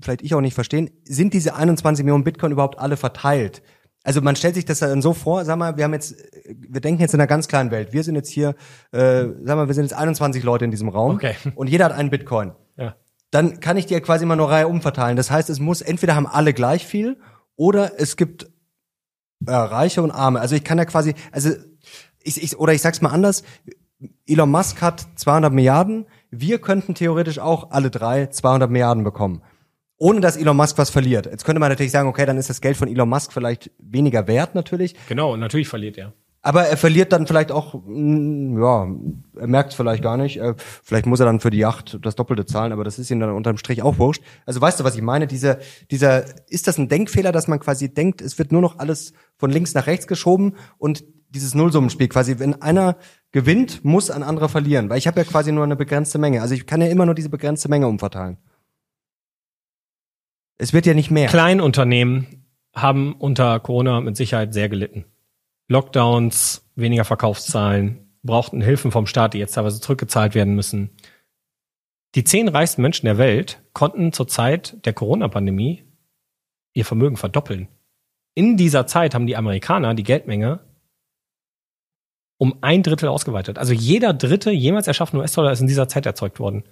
vielleicht ich auch nicht verstehen, sind diese 21 Millionen Bitcoin überhaupt alle verteilt? Also man stellt sich das dann so vor, sag mal, wir haben jetzt, wir denken jetzt in einer ganz kleinen Welt. Wir sind jetzt hier, äh, sag mal, wir sind jetzt 21 Leute in diesem Raum Okay. und jeder hat einen Bitcoin. Ja. Dann kann ich dir quasi immer nur Reihe umverteilen. Das heißt, es muss entweder haben alle gleich viel oder es gibt äh, Reiche und Arme. Also ich kann ja quasi, also ich, ich oder ich sag's mal anders. Elon Musk hat 200 Milliarden. Wir könnten theoretisch auch alle drei 200 Milliarden bekommen. Ohne dass Elon Musk was verliert. Jetzt könnte man natürlich sagen, okay, dann ist das Geld von Elon Musk vielleicht weniger wert natürlich. Genau, und natürlich verliert er. Aber er verliert dann vielleicht auch, mm, ja, er merkt es vielleicht gar nicht. Äh, Vielleicht muss er dann für die Yacht das Doppelte zahlen, aber das ist ihm dann unterm Strich auch wurscht. Also weißt du, was ich meine? Dieser, dieser, ist das ein Denkfehler, dass man quasi denkt, es wird nur noch alles von links nach rechts geschoben und dieses Nullsummenspiel quasi, wenn einer gewinnt, muss ein anderer verlieren, weil ich habe ja quasi nur eine begrenzte Menge. Also ich kann ja immer nur diese begrenzte Menge umverteilen. Es wird ja nicht mehr. Kleinunternehmen haben unter Corona mit Sicherheit sehr gelitten. Lockdowns, weniger Verkaufszahlen, brauchten Hilfen vom Staat, die jetzt teilweise zurückgezahlt werden müssen. Die zehn reichsten Menschen der Welt konnten zur Zeit der Corona-Pandemie ihr Vermögen verdoppeln. In dieser Zeit haben die Amerikaner die Geldmenge um ein Drittel ausgeweitet. Also jeder dritte jemals erschaffene US-Dollar ist in dieser Zeit erzeugt worden.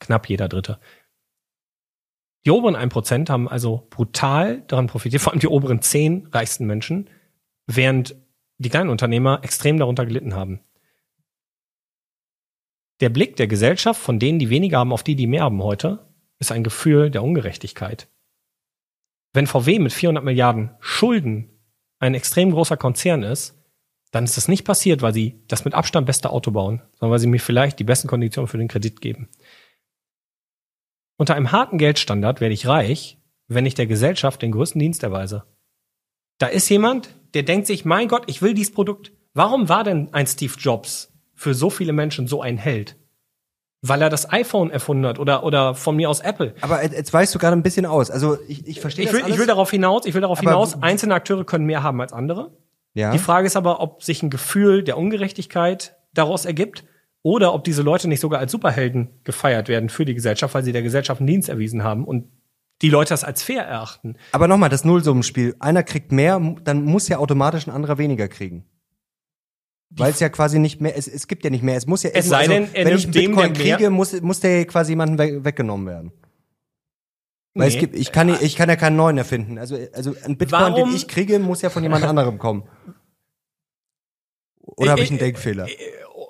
Knapp jeder dritte. Die oberen 1% haben also brutal daran profitiert, vor allem die oberen 10 reichsten Menschen, während die kleinen Unternehmer extrem darunter gelitten haben. Der Blick der Gesellschaft von denen, die weniger haben, auf die, die mehr haben heute, ist ein Gefühl der Ungerechtigkeit. Wenn VW mit 400 Milliarden Schulden ein extrem großer Konzern ist, dann ist das nicht passiert, weil sie das mit Abstand beste Auto bauen, sondern weil sie mir vielleicht die besten Konditionen für den Kredit geben. Unter einem harten Geldstandard werde ich reich, wenn ich der Gesellschaft den größten Dienst erweise. Da ist jemand, der denkt sich, mein Gott, ich will dieses Produkt. Warum war denn ein Steve Jobs für so viele Menschen so ein Held? Weil er das iPhone erfunden hat oder, oder von mir aus Apple. Aber jetzt weißt du gerade ein bisschen aus. Also ich, ich verstehe Ich will, ich will darauf hinaus, ich will darauf Aber hinaus, einzelne Akteure können mehr haben als andere. ja. Die Frage ist aber, ob sich ein Gefühl der Ungerechtigkeit daraus ergibt oder ob diese Leute nicht sogar als Superhelden gefeiert werden für die Gesellschaft, weil sie der Gesellschaft einen Dienst erwiesen haben und die Leute das als fair erachten. Aber nochmal, das Nullsummenspiel. Einer kriegt mehr, dann muss ja automatisch ein anderer weniger kriegen. Weil es ja quasi nicht mehr, es, es gibt ja nicht mehr. Es muss ja Es sei denn, er wenn ich einen Bitcoin kriege, muss, muss der quasi jemandem we weggenommen werden. Weil Nee. es gibt, ich kann, ich kann ja keinen neuen erfinden. Also, also ein Bitcoin, Warum- den ich kriege, muss ja von jemand anderem kommen. Oder habe ich einen Äh, äh, Denkfehler?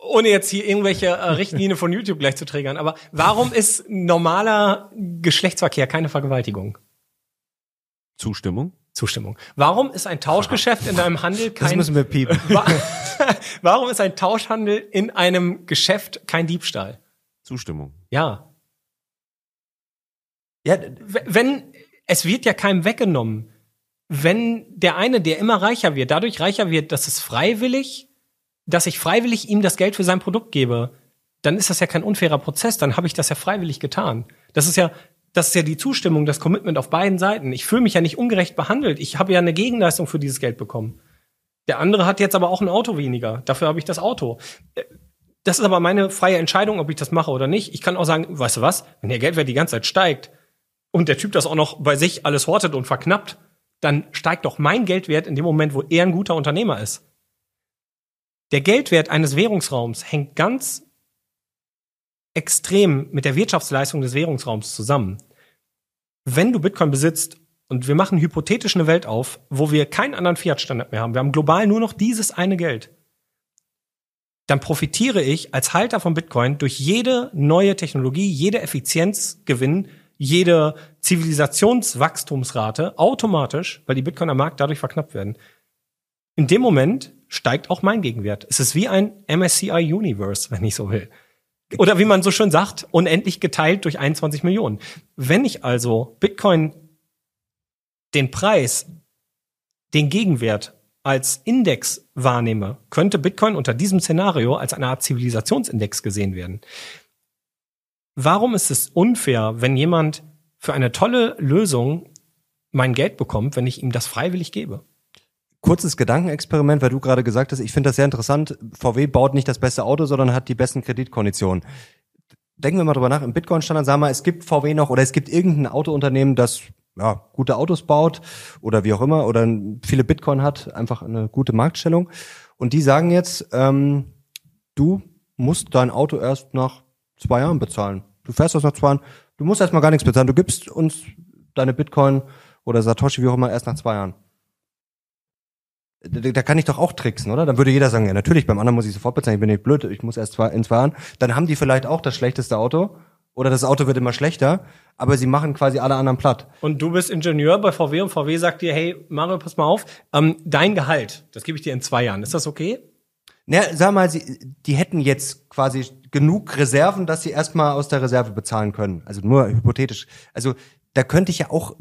Ohne jetzt hier irgendwelche äh, Richtlinien von YouTube gleich zu triggern, aber warum ist normaler Geschlechtsverkehr keine Vergewaltigung? Zustimmung? Zustimmung. Warum ist ein Tauschgeschäft in einem Handel Das kein müssen wir piepen. Wa (laughs) Warum ist ein Tauschhandel in einem Geschäft kein Diebstahl? Zustimmung. Ja. Ja, Wenn, es wird ja keinem weggenommen. Wenn der eine, der immer reicher wird, dadurch reicher wird, dass es freiwillig, dass ich freiwillig ihm das Geld für sein Produkt gebe, dann ist das ja kein unfairer Prozess, dann habe ich das ja freiwillig getan. Das ist ja, das ist ja die Zustimmung, das Commitment auf beiden Seiten. Ich fühle mich ja nicht ungerecht behandelt. Ich habe ja eine Gegenleistung für dieses Geld bekommen. Der andere hat jetzt aber auch ein Auto weniger. Dafür habe ich das Auto. Äh, Das ist aber meine freie Entscheidung, ob ich das mache oder nicht. Ich kann auch sagen, weißt du was, wenn der Geldwert die ganze Zeit steigt und der Typ das auch noch bei sich alles hortet und verknappt, dann steigt doch mein Geldwert in dem Moment, wo er ein guter Unternehmer ist. Der Geldwert eines Währungsraums hängt ganz extrem mit der Wirtschaftsleistung des Währungsraums zusammen. Wenn du Bitcoin besitzt und wir machen hypothetisch eine Welt auf, wo wir keinen anderen Fiat-Standard mehr haben, wir haben global nur noch dieses eine Geld, dann profitiere ich als Halter von Bitcoin durch jede neue Technologie, jede Effizienzgewinn, jede Zivilisationswachstumsrate automatisch, weil die Bitcoin am Markt dadurch verknappt werden. In dem Moment steigt auch mein Gegenwert. Es ist wie ein MSCI Universe, wenn ich so will. Oder wie man so schön sagt, unendlich geteilt durch 21 Millionen. Wenn ich also Bitcoin den Preis, den Gegenwert als Index wahrnehme, könnte Bitcoin unter diesem Szenario als eine Art Zivilisationsindex gesehen werden. Warum ist es unfair, wenn jemand für eine tolle Lösung mein Geld bekommt, wenn ich ihm das freiwillig gebe? Kurzes Gedankenexperiment, weil du gerade gesagt hast, ich finde das sehr interessant. VW baut nicht das beste Auto, sondern hat die besten Kreditkonditionen. Denken wir mal drüber nach. Im Bitcoin-Standard sagen wir, es gibt VW noch oder es gibt irgendein Autounternehmen, das ja, gute Autos baut oder wie auch immer oder viele Bitcoin hat, einfach eine gute Marktstellung. Und die sagen jetzt, ähm, du musst dein Auto erst nach zwei Jahren bezahlen. Du fährst das nach zwei Jahren, du musst erst mal gar nichts bezahlen. Du gibst uns deine Bitcoin oder Satoshi, wie auch immer, erst nach zwei Jahren da, da kann ich doch auch tricksen, oder? Dann würde jeder sagen, ja natürlich, beim anderen muss ich sofort bezahlen, ich bin nicht blöd, ich muss erst zwei, in zwei Jahren. Dann haben die vielleicht auch das schlechteste Auto oder das Auto wird immer schlechter, aber sie machen quasi alle anderen platt. Und du bist Ingenieur bei VW und VW sagt dir, hey, Mario, pass mal auf, ähm, dein Gehalt, das gebe ich dir in zwei Jahren. Ist das okay? Naja, sag mal, sie, die hätten jetzt quasi genug Reserven, dass sie erstmal aus der Reserve bezahlen können. Also nur hypothetisch. Also da könnte ich ja auch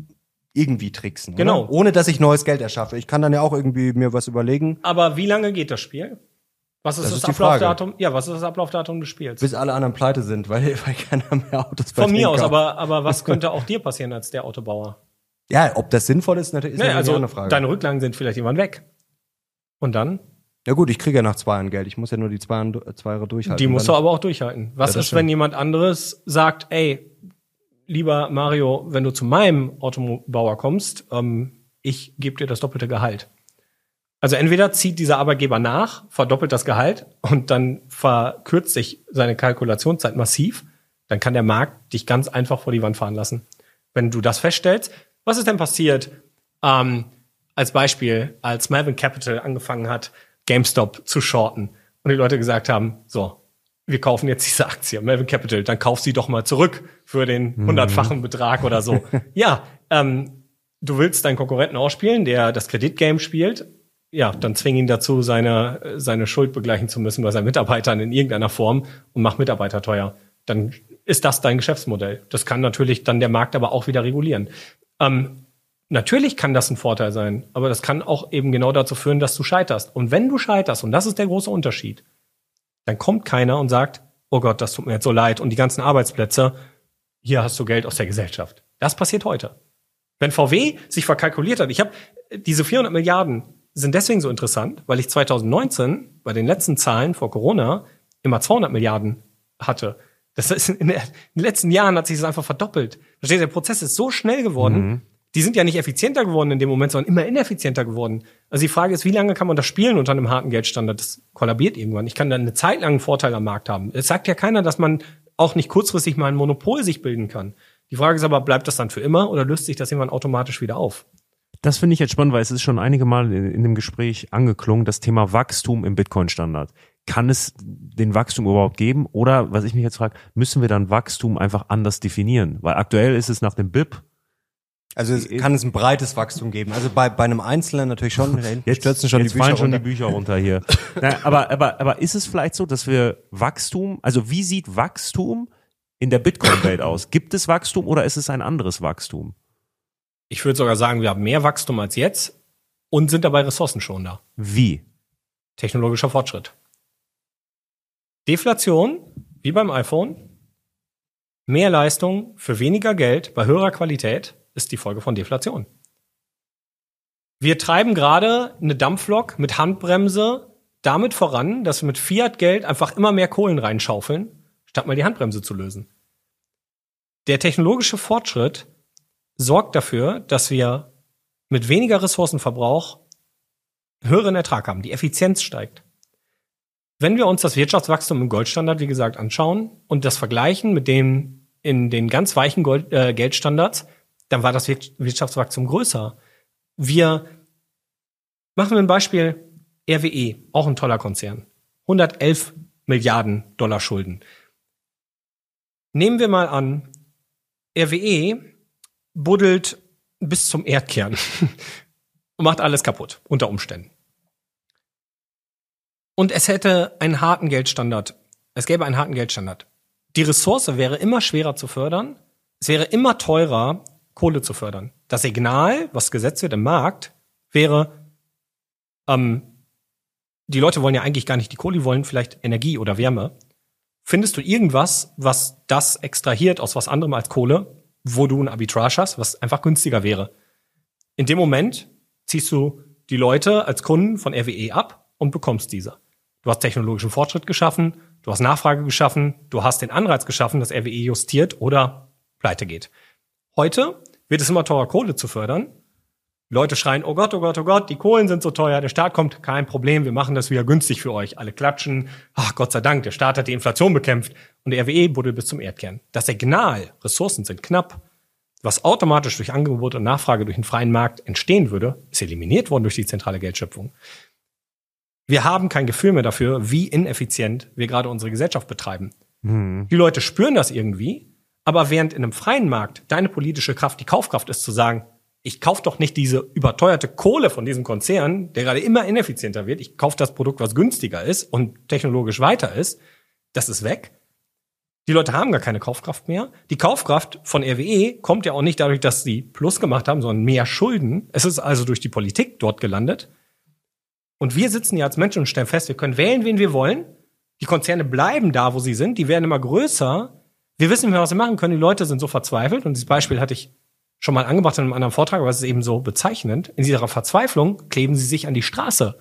irgendwie tricksen, Genau. Oder? ohne dass ich neues Geld erschaffe. Ich kann dann ja auch irgendwie mir was überlegen, Aber wie lange geht das Spiel? Was ist Das das, ist. Ablaufdatum? Ja, was ist das Ablaufdatum des Spiels? bis alle anderen pleite sind, weil, (laughs) weil keiner mehr Autos Von mir aus, aber, aber was (laughs) könnte auch dir passieren als der Autobauer? Ja, ob das sinnvoll ist, natürlich ist Nee, also eine Frage. deine Rücklagen sind vielleicht irgendwann weg. Und dann? Ja gut, ich kriege ja nach zwei Jahren Geld. Ich muss ja nur die zwei, Jahre- zwei Jahre durchhalten. Die musst du aber auch durchhalten. Was Ja, ist, wenn stimmt. jemand anderes sagt, ey, lieber Mario, wenn du zu meinem Autobauer kommst, ähm, ich gebe dir das doppelte Gehalt. Also entweder zieht dieser Arbeitgeber nach, verdoppelt das Gehalt und dann verkürzt sich seine Kalkulationszeit massiv, dann kann der Markt dich ganz einfach vor die Wand fahren lassen. Wenn du das feststellst, was ist denn passiert? Ähm, als Beispiel, als Melvin Capital angefangen hat, GameStop zu shorten und die Leute gesagt haben, so, wir kaufen jetzt diese Aktie, Melvin Capital, dann kauf sie doch mal zurück für den hundertfachen Betrag oder so. (laughs) ja, ähm, du willst deinen Konkurrenten ausspielen, der das Kreditgame spielt, ja, dann zwing ihn dazu, seine, seine Schuld begleichen zu müssen bei seinen Mitarbeitern in irgendeiner Form und mach Mitarbeiter teuer. Dann ist das dein Geschäftsmodell. Das kann natürlich dann der Markt aber auch wieder regulieren. Ähm, natürlich kann das ein Vorteil sein, aber das kann auch eben genau dazu führen, dass du scheiterst. Und wenn du scheiterst, und das ist der große Unterschied, dann kommt keiner und sagt, oh Gott, das tut mir jetzt so leid und die ganzen Arbeitsplätze, hier hast du Geld aus der Gesellschaft. Das passiert heute. Wenn VW sich verkalkuliert hat, ich habe diese 400 Milliarden sind deswegen so interessant, weil ich 2019 bei den letzten Zahlen vor Corona immer 200 Milliarden hatte. Das ist in, den letzten Jahren hat sich das einfach verdoppelt. Verstehst du, der Prozess ist so schnell geworden. Die sind ja nicht effizienter geworden in dem Moment, sondern immer ineffizienter geworden. Also die Frage ist, wie lange kann man das spielen unter einem harten Geldstandard? Das kollabiert irgendwann. Ich kann dann eine Zeit lang einen Vorteil am Markt haben. Es sagt ja keiner, dass man auch nicht kurzfristig mal ein Monopol sich bilden kann. Die Frage ist aber, bleibt das dann für immer oder löst sich das irgendwann automatisch wieder auf? Das finde ich jetzt spannend, weil es ist schon einige Mal in, in dem Gespräch angeklungen, das Thema Wachstum im Bitcoin-Standard. Kann es den Wachstum überhaupt geben? Oder, was ich mich jetzt frage, müssen wir dann Wachstum einfach anders definieren? Weil aktuell ist es nach dem BIP Also es kann es ein breites Wachstum geben. Also bei, bei einem Einzelnen natürlich schon. (laughs) Jetzt stürzen schon jetzt die Bücher fallen schon runter. die Bücher runter hier. (laughs) Na, aber, aber, aber ist es vielleicht so, dass wir Wachstum, also wie sieht Wachstum in der Bitcoin-Welt aus? Gibt es Wachstum oder ist es ein anderes Wachstum? Ich würde sogar sagen, wir haben mehr Wachstum als jetzt und sind dabei ressourcenschonender. Wie? Technologischer Fortschritt. Deflation, wie beim iPhone. Mehr Leistung für weniger Geld bei höherer Qualität ist die Folge von Deflation. Wir treiben gerade eine Dampflok mit Handbremse damit voran, dass wir mit Fiat-Geld einfach immer mehr Kohlen reinschaufeln, statt mal die Handbremse zu lösen. Der technologische Fortschritt sorgt dafür, dass wir mit weniger Ressourcenverbrauch höheren Ertrag haben. Die Effizienz steigt. Wenn wir uns das Wirtschaftswachstum im Goldstandard, wie gesagt, anschauen und das vergleichen mit dem in den ganz weichen Gold, äh, Geldstandards, dann war das Wir- Wirtschaftswachstum größer. Wir machen ein Beispiel RWE, auch ein toller Konzern. 111 Milliarden Dollar Schulden. Nehmen wir mal an, RWE buddelt bis zum Erdkern (laughs) und macht alles kaputt, unter Umständen. Und es hätte einen harten Geldstandard. Es gäbe einen harten Geldstandard. Die Ressource wäre immer schwerer zu fördern. Es wäre immer teurer, Kohle zu fördern. Das Signal, was gesetzt wird im Markt, wäre, ähm, die Leute wollen ja eigentlich gar nicht die Kohle, die wollen vielleicht Energie oder Wärme. Findest du irgendwas, was das extrahiert aus was anderem als Kohle, wo du ein Arbitrage hast, was einfach günstiger wäre? In dem Moment ziehst du die Leute als Kunden von RWE ab und bekommst diese. Du hast technologischen Fortschritt geschaffen, du hast Nachfrage geschaffen, du hast den Anreiz geschaffen, dass RWE justiert oder pleite geht. Heute wird es immer teurer, Kohle zu fördern. Leute schreien, oh Gott, oh Gott, oh Gott, die Kohlen sind so teuer, der Staat kommt, kein Problem, wir machen das wieder günstig für euch. Alle klatschen, ach Gott sei Dank, der Staat hat die Inflation bekämpft und der RWE buddelt bis zum Erdkern. Das Signal, Ressourcen sind knapp, was automatisch durch Angebot und Nachfrage durch den freien Markt entstehen würde, ist eliminiert worden durch die zentrale Geldschöpfung. Wir haben kein Gefühl mehr dafür, wie ineffizient wir gerade unsere Gesellschaft betreiben. Die Leute spüren das irgendwie, aber während in einem freien Markt deine politische Kraft die Kaufkraft ist zu sagen, ich kaufe doch nicht diese überteuerte Kohle von diesem Konzern, der gerade immer ineffizienter wird, ich kaufe das Produkt, was günstiger ist und technologisch weiter ist, das ist weg. Die Leute haben gar keine Kaufkraft mehr. Die Kaufkraft von RWE kommt ja auch nicht dadurch, dass sie Plus gemacht haben, sondern mehr Schulden. Es ist also durch die Politik dort gelandet. Und wir sitzen ja als Menschen und stellen fest, wir können wählen, wen wir wollen. Die Konzerne bleiben da, wo sie sind. Die werden immer größer. Wir wissen nicht mehr, was wir machen können. Die Leute sind so verzweifelt. Und dieses Beispiel hatte ich schon mal angebracht in einem anderen Vortrag, aber es ist eben so bezeichnend. In dieser Verzweiflung kleben sie sich an die Straße.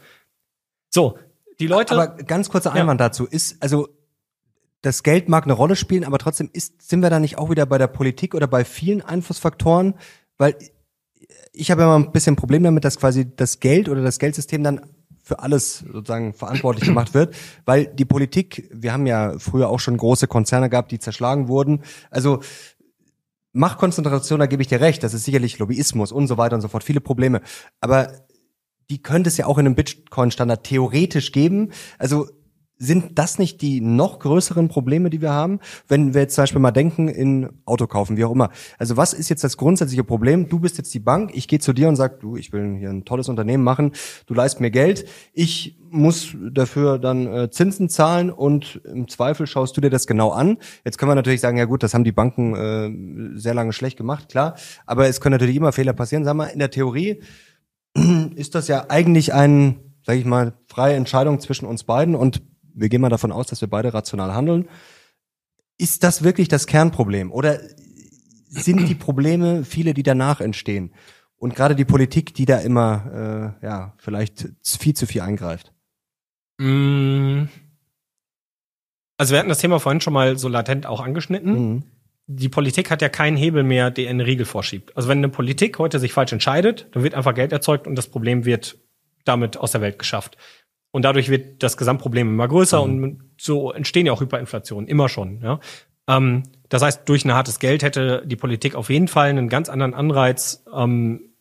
So, die Leute. Aber ganz kurzer Einwand dazu ist, also das Geld mag eine Rolle spielen, aber trotzdem ist, sind wir da nicht auch wieder bei der Politik oder bei vielen Einflussfaktoren, weil ich habe ja immer ein bisschen ein Problem damit, dass quasi das Geld oder das Geldsystem dann für alles sozusagen verantwortlich gemacht wird, weil die Politik, wir haben ja früher auch schon große Konzerne gehabt, die zerschlagen wurden. Also Machtkonzentration, da gebe ich dir recht, das ist sicherlich Lobbyismus und so weiter und so fort, viele Probleme. Aber die könnte es ja auch in einem Bitcoin-Standard theoretisch geben. Also sind das nicht die noch größeren Probleme, die wir haben? Wenn wir jetzt zum Beispiel mal denken in Auto kaufen, wie auch immer. Also was ist jetzt das grundsätzliche Problem? Du bist jetzt die Bank, ich gehe zu dir und sag, du, ich will hier ein tolles Unternehmen machen, du leist mir Geld, ich muss dafür dann äh, Zinsen zahlen und im Zweifel schaust du dir das genau an. Jetzt können wir natürlich sagen, ja gut, das haben die Banken äh, sehr lange schlecht gemacht, klar. Aber es können natürlich immer Fehler passieren. Sag mal, in der Theorie (clears throat) ist das ja eigentlich ein, sage ich mal, freie Entscheidung zwischen uns beiden und wir gehen mal davon aus, dass wir beide rational handeln. Ist das wirklich das Kernproblem? Oder sind die Probleme viele, die danach entstehen? Und gerade die Politik, die da immer, äh, ja, vielleicht viel zu viel eingreift. Mm. Also wir hatten das Thema vorhin schon mal so latent auch angeschnitten. Mhm. Die Politik hat ja keinen Hebel mehr, der einen Riegel vorschiebt. Also wenn eine Politik heute sich falsch entscheidet, dann wird einfach Geld erzeugt und das Problem wird damit aus der Welt geschafft. Und dadurch wird das Gesamtproblem immer größer Mhm. und so entstehen ja auch Hyperinflationen, immer schon. Ja? Ähm, das heißt, durch ein hartes Geld hätte die Politik auf jeden Fall einen ganz anderen Anreiz, ähm,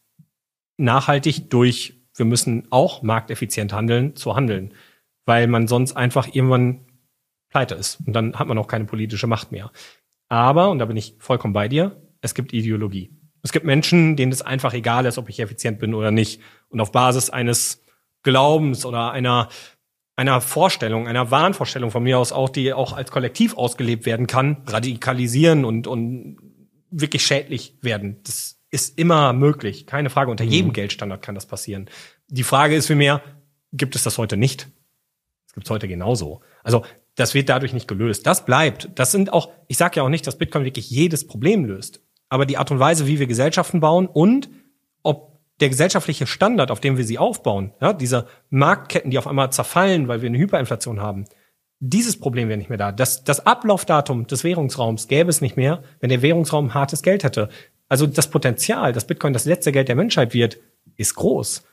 nachhaltig durch, wir müssen auch markteffizient handeln, zu handeln. Weil man sonst einfach irgendwann pleite ist. Und dann hat man auch keine politische Macht mehr. Aber, und da bin ich vollkommen bei dir, es gibt Ideologie. Es gibt Menschen, denen es einfach egal ist, ob ich effizient bin oder nicht. Und auf Basis eines Glaubens oder einer, einer Vorstellung, einer Wahnvorstellung von mir aus auch, die auch als Kollektiv ausgelebt werden kann, radikalisieren und, und wirklich schädlich werden. Das ist immer möglich. Keine Frage. Unter jedem mhm. Geldstandard kann das passieren. Die Frage ist vielmehr, gibt es das heute nicht? Das gibt es heute genauso. Also das wird dadurch nicht gelöst. Das bleibt. Das sind auch, ich sage ja auch nicht, dass Bitcoin wirklich jedes Problem löst. Aber die Art und Weise, wie wir Gesellschaften bauen und ob der gesellschaftliche Standard, auf dem wir sie aufbauen, ja, diese Marktketten, die auf einmal zerfallen, weil wir eine Hyperinflation haben, dieses Problem wäre nicht mehr da. Das, das Ablaufdatum des Währungsraums gäbe es nicht mehr, wenn der Währungsraum hartes Geld hätte. Also das Potenzial, dass Bitcoin das letzte Geld der Menschheit wird, ist groß.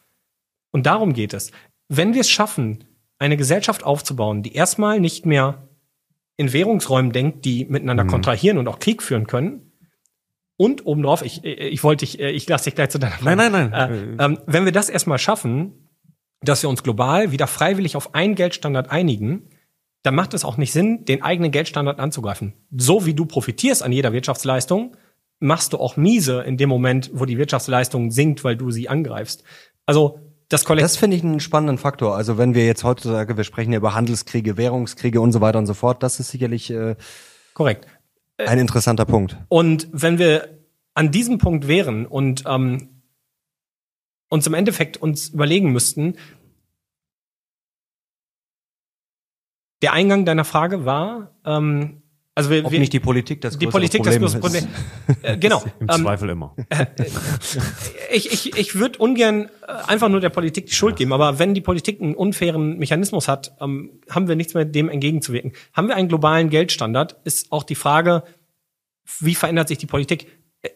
Und darum geht es. Wenn wir es schaffen, eine Gesellschaft aufzubauen, die erstmal nicht mehr in Währungsräumen denkt, die miteinander mhm. kontrahieren und auch Krieg führen können. Und obendrauf, ich, ich wollte dich, ich lasse dich gleich zu deiner Frage. Nein, nein, nein. Äh, äh, wenn wir das erstmal schaffen, dass wir uns global wieder freiwillig auf einen Geldstandard einigen, dann macht es auch nicht Sinn, den eigenen Geldstandard anzugreifen. So wie du profitierst an jeder Wirtschaftsleistung, machst du auch miese in dem Moment, wo die Wirtschaftsleistung sinkt, weil du sie angreifst. Also das Das finde ich einen spannenden Faktor. Also wenn wir jetzt heutzutage, wir sprechen ja über Handelskriege, Währungskriege und so weiter und so fort, das ist sicherlich äh, korrekt. Ein interessanter Punkt. Und wenn wir an diesem Punkt wären und ähm, uns im Endeffekt uns überlegen müssten, der Eingang deiner Frage war, ähm, also wir, Ob wir, nicht die Politik das die Politik Problem das Problem ist. (laughs) Äh, genau. Im ähm, Zweifel immer. Äh, ich ich, ich würde ungern äh, einfach nur der Politik die Schuld geben, aber wenn die Politik einen unfairen Mechanismus hat, ähm, haben wir nichts mehr dem entgegenzuwirken. Haben wir einen globalen Geldstandard, ist auch die Frage, wie verändert sich die Politik?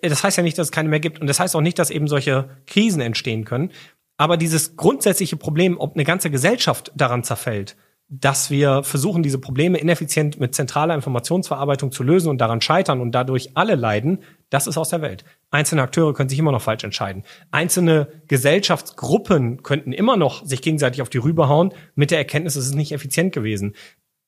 Das heißt ja nicht, dass es keine mehr gibt und das heißt auch nicht, dass eben solche Krisen entstehen können. Aber dieses grundsätzliche Problem, ob eine ganze Gesellschaft daran zerfällt, dass wir versuchen, diese Probleme ineffizient mit zentraler Informationsverarbeitung zu lösen und daran scheitern und dadurch alle leiden, das ist aus der Welt. Einzelne Akteure können sich immer noch falsch entscheiden. Einzelne Gesellschaftsgruppen könnten immer noch sich gegenseitig auf die Rübe hauen mit der Erkenntnis, es ist nicht effizient gewesen.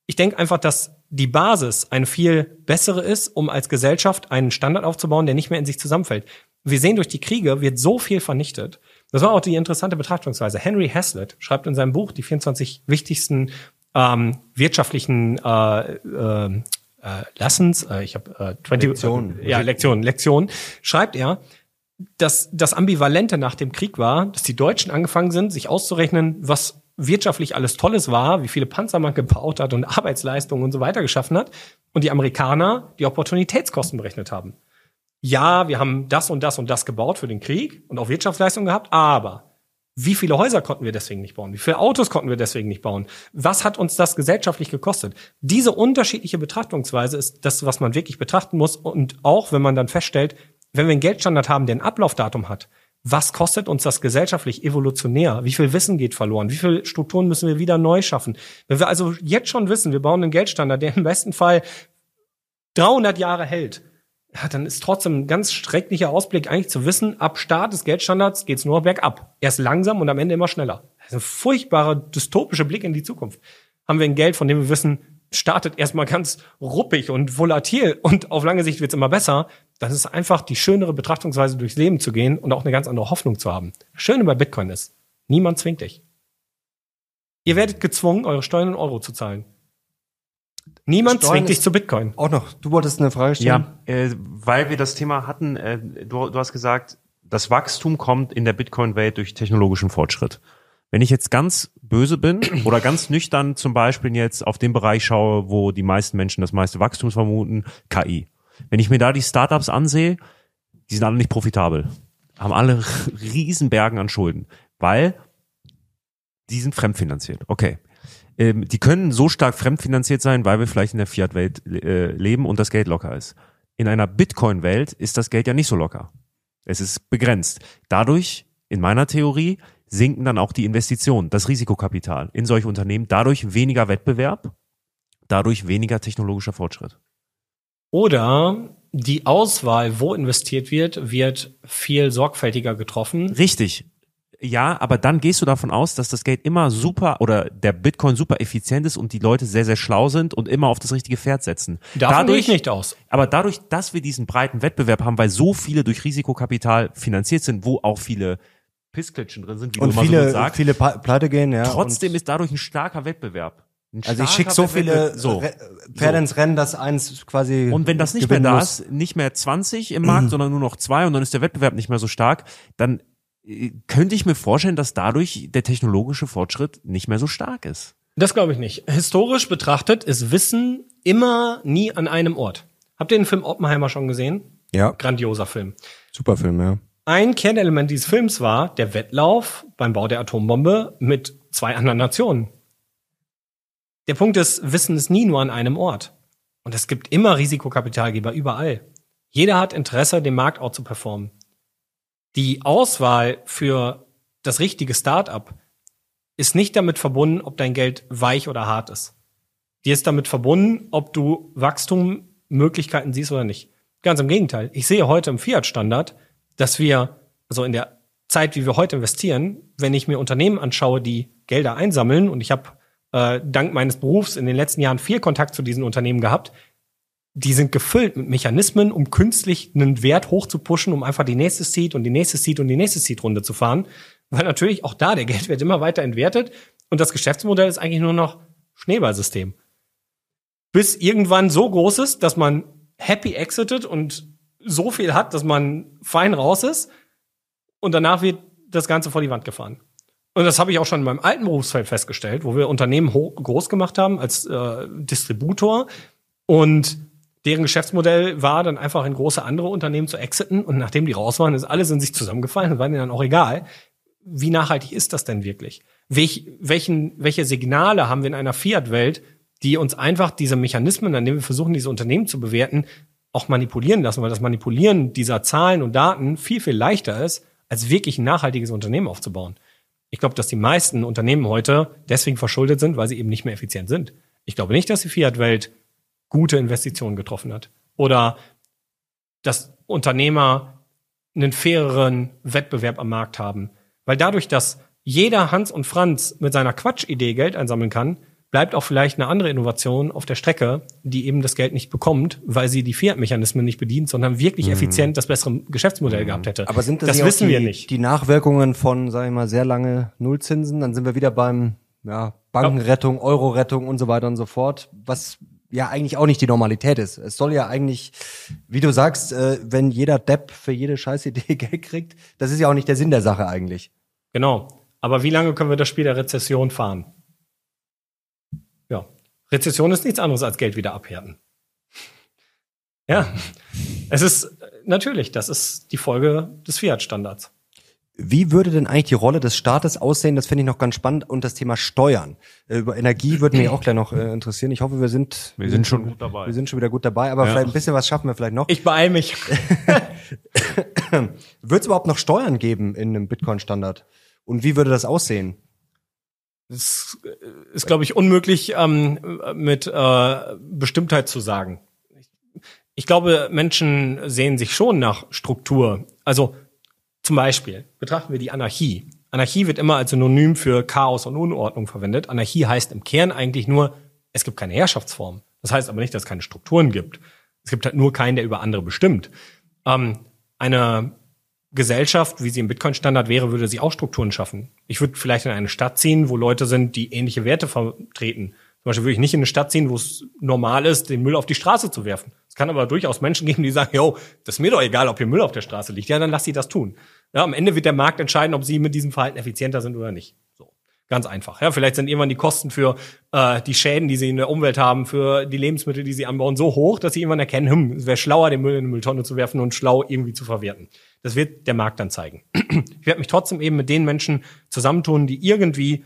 Ich denke einfach, dass die Basis eine viel bessere ist, um als Gesellschaft einen Standard aufzubauen, der nicht mehr in sich zusammenfällt. Wir sehen durch die Kriege wird so viel vernichtet. Das war auch die interessante Betrachtungsweise. Henry Hazlitt schreibt in seinem Buch die 24 wichtigsten ähm, wirtschaftlichen äh, äh, äh, Lessons, äh, ich habe äh, 20 Lektionen. Äh, ja, Lektionen, Lektionen, schreibt er, dass das Ambivalente nach dem Krieg war, dass die Deutschen angefangen sind, sich auszurechnen, was wirtschaftlich alles Tolles war, wie viele Panzer man gebaut hat und Arbeitsleistungen und so weiter geschaffen hat, und die Amerikaner die Opportunitätskosten berechnet haben ja, wir haben das und das und das gebaut für den Krieg und auch Wirtschaftsleistung gehabt, aber wie viele Häuser konnten wir deswegen nicht bauen? Wie viele Autos konnten wir deswegen nicht bauen? Was hat uns das gesellschaftlich gekostet? Diese unterschiedliche Betrachtungsweise ist das, was man wirklich betrachten muss. Und auch wenn man dann feststellt, wenn wir einen Geldstandard haben, der ein Ablaufdatum hat, was kostet uns das gesellschaftlich evolutionär? Wie viel Wissen geht verloren? Wie viele Strukturen müssen wir wieder neu schaffen? Wenn wir also jetzt schon wissen, wir bauen einen Geldstandard, der im besten Fall 300 Jahre hält, ja, dann ist trotzdem ein ganz schrecklicher Ausblick eigentlich zu wissen, ab Start des Geldstandards geht's nur bergab. Erst langsam und am Ende immer schneller. Das ist ein furchtbarer, dystopischer Blick in die Zukunft. Haben wir ein Geld, von dem wir wissen, startet erstmal ganz ruppig und volatil und auf lange Sicht wird's immer besser, dann ist einfach die schönere Betrachtungsweise durchs Leben zu gehen und auch eine ganz andere Hoffnung zu haben. Das Schöne bei Bitcoin ist, niemand zwingt dich. Ihr werdet gezwungen, eure Steuern in Euro zu zahlen. Niemand Steuern zwingt dich zu Bitcoin. Auch noch. Du wolltest eine Frage stellen? Ja, äh, weil wir das Thema hatten. Äh, du, du hast gesagt, das Wachstum kommt in der Bitcoin-Welt durch technologischen Fortschritt. Wenn ich jetzt ganz böse bin (clears throat) oder ganz nüchtern zum Beispiel jetzt auf den Bereich schaue, wo die meisten Menschen das meiste Wachstum vermuten, KI. Wenn ich mir da die Startups ansehe, die sind alle nicht profitabel. Haben alle (laughs) Riesenbergen an Schulden, weil die sind fremdfinanziert. Okay ähm, die können so stark fremdfinanziert sein, weil wir vielleicht in der Fiat-Welt äh, leben und das Geld locker ist. In einer Bitcoin-Welt ist das Geld ja nicht so locker. Es ist begrenzt. Dadurch, in meiner Theorie, sinken dann auch die Investitionen, das Risikokapital in solche Unternehmen, dadurch weniger Wettbewerb, dadurch weniger technologischer Fortschritt. Oder die Auswahl, wo investiert wird, wird viel sorgfältiger getroffen. Richtig. Ja, aber dann gehst du davon aus, dass das Geld immer super oder der Bitcoin super effizient ist und die Leute sehr, sehr schlau sind und immer auf das richtige Pferd setzen. Davon gehe ich nicht aus. Aber dadurch, dass wir diesen breiten Wettbewerb haben, weil so viele durch Risikokapital finanziert sind, wo auch viele Pissklitschen drin sind, wie Und du immer so viele, sagst, viele pleite gehen, ja. trotzdem ist dadurch ein starker Wettbewerb. Ein also ich schicke so viele so. Pferde ins Rennen, dass eins quasi Und wenn das nicht mehr da ist, nicht mehr 20 im Markt, (clears throat) sondern nur noch zwei und dann ist der Wettbewerb nicht mehr so stark, dann könnte ich mir vorstellen, dass dadurch der technologische Fortschritt nicht mehr so stark ist. Das glaube ich nicht. Historisch betrachtet ist Wissen immer nie an einem Ort. Habt ihr den Film Oppenheimer schon gesehen? Ja, Grandioser Film. super Film, ja. Ein Kernelement dieses Films war der Wettlauf beim Bau der Atombombe mit zwei anderen Nationen. Der Punkt ist, Wissen ist nie nur an einem Ort. Und es gibt immer Risikokapitalgeber überall. Jeder hat Interesse, den Markt auch zu performen. Die Auswahl für das richtige Start-up ist nicht damit verbunden, ob dein Geld weich oder hart ist. Die ist damit verbunden, ob du Wachstummöglichkeiten siehst oder nicht. Ganz im Gegenteil. Ich sehe heute im Fiat-Standard, dass wir, also in der Zeit, wie wir heute investieren, wenn ich mir Unternehmen anschaue, die Gelder einsammeln, und ich habe äh, dank meines Berufs in den letzten Jahren viel Kontakt zu diesen Unternehmen gehabt, die sind gefüllt mit Mechanismen, um künstlich einen Wert hochzupuschen, um einfach die nächste Seed und die nächste Seed und die nächste Seed-Runde zu fahren. Weil natürlich auch da der (laughs) Geldwert immer weiter entwertet und das Geschäftsmodell ist eigentlich nur noch Schneeballsystem. Bis irgendwann so groß ist, dass man happy exited und so viel hat, dass man fein raus ist und danach wird das Ganze vor die Wand gefahren. Und das habe ich auch schon in meinem alten Berufsfeld festgestellt, wo wir Unternehmen ho- groß gemacht haben als äh, Distributor und deren Geschäftsmodell war dann einfach in große andere Unternehmen zu exiten und nachdem die raus waren, ist alles in sich zusammengefallen und war denen dann auch egal. Wie nachhaltig ist das denn wirklich? Welch, welchen, welche Signale haben wir in einer Fiat-Welt, die uns einfach diese Mechanismen, an denen wir versuchen, diese Unternehmen zu bewerten, auch manipulieren lassen, weil das Manipulieren dieser Zahlen und Daten viel, viel leichter ist, als wirklich ein nachhaltiges Unternehmen aufzubauen. Ich glaube, dass die meisten Unternehmen heute deswegen verschuldet sind, weil sie eben nicht mehr effizient sind. Ich glaube nicht, dass die Fiat-Welt gute Investitionen getroffen hat. Oder dass Unternehmer einen faireren Wettbewerb am Markt haben. Weil dadurch, dass jeder Hans und Franz mit seiner Quatschidee Geld einsammeln kann, bleibt auch vielleicht eine andere Innovation auf der Strecke, die eben das Geld nicht bekommt, weil sie die Fiat-Mechanismen nicht bedient, sondern wirklich effizient das bessere Geschäftsmodell gehabt hätte. Aber sind das, das wissen die, wir nicht. die Nachwirkungen von, sag ich mal, sehr lange Nullzinsen? Dann sind wir wieder beim ja, Bankenrettung, Euro-Rettung und so weiter und so fort, was ja eigentlich auch nicht die Normalität ist. Es soll ja eigentlich, wie du sagst, äh, wenn jeder Depp für jede Scheißidee (laughs) Geld kriegt, das ist ja auch nicht der Sinn der Sache eigentlich. Genau. Aber wie lange können wir das Spiel der Rezession fahren? Ja. Rezession ist nichts anderes als Geld wieder abhärten. Ja. (laughs) Es ist äh, natürlich, das ist die Folge des Fiat-Standards. Wie würde denn eigentlich die Rolle des Staates aussehen? Das finde ich noch ganz spannend. Und das Thema Steuern. Äh, Über Energie würde mich auch gleich noch äh, interessieren. Ich hoffe, wir sind, Wir sind schon gut dabei. wir sind schon wieder gut dabei, aber Ja. vielleicht ein bisschen was schaffen wir vielleicht noch. Ich beeil mich. (laughs) Wird es überhaupt noch Steuern geben in einem Bitcoin-Standard? Und wie würde das aussehen? Das ist, glaube ich, unmöglich ähm, mit äh, Bestimmtheit zu sagen. Ich glaube, Menschen sehen sich schon nach Struktur. Also zum Beispiel betrachten wir die Anarchie. Anarchie wird immer als Synonym für Chaos und Unordnung verwendet. Anarchie heißt im Kern eigentlich nur, es gibt keine Herrschaftsform. Das heißt aber nicht, dass es keine Strukturen gibt. Es gibt halt nur keinen, der über andere bestimmt. Ähm, eine Gesellschaft, wie sie im Bitcoin-Standard wäre, würde sie auch Strukturen schaffen. Ich würde vielleicht in eine Stadt ziehen, wo Leute sind, die ähnliche Werte vertreten. Zum Beispiel würde ich nicht in eine Stadt ziehen, wo es normal ist, den Müll auf die Straße zu werfen. Es kann aber durchaus Menschen geben, die sagen, yo, das ist mir doch egal, ob hier Müll auf der Straße liegt. Ja, dann lass sie das tun. Ja, am Ende wird der Markt entscheiden, ob sie mit diesem Verhalten effizienter sind oder nicht. So. Ganz einfach. Ja, vielleicht sind irgendwann die Kosten für äh, die Schäden, die sie in der Umwelt haben, für die Lebensmittel, die sie anbauen, so hoch, dass sie irgendwann erkennen, hm, es wäre schlauer, den Müll in eine Mülltonne zu werfen und schlau irgendwie zu verwerten. Das wird der Markt dann zeigen. (clears throat) ich werde mich trotzdem eben mit den Menschen zusammentun, die irgendwie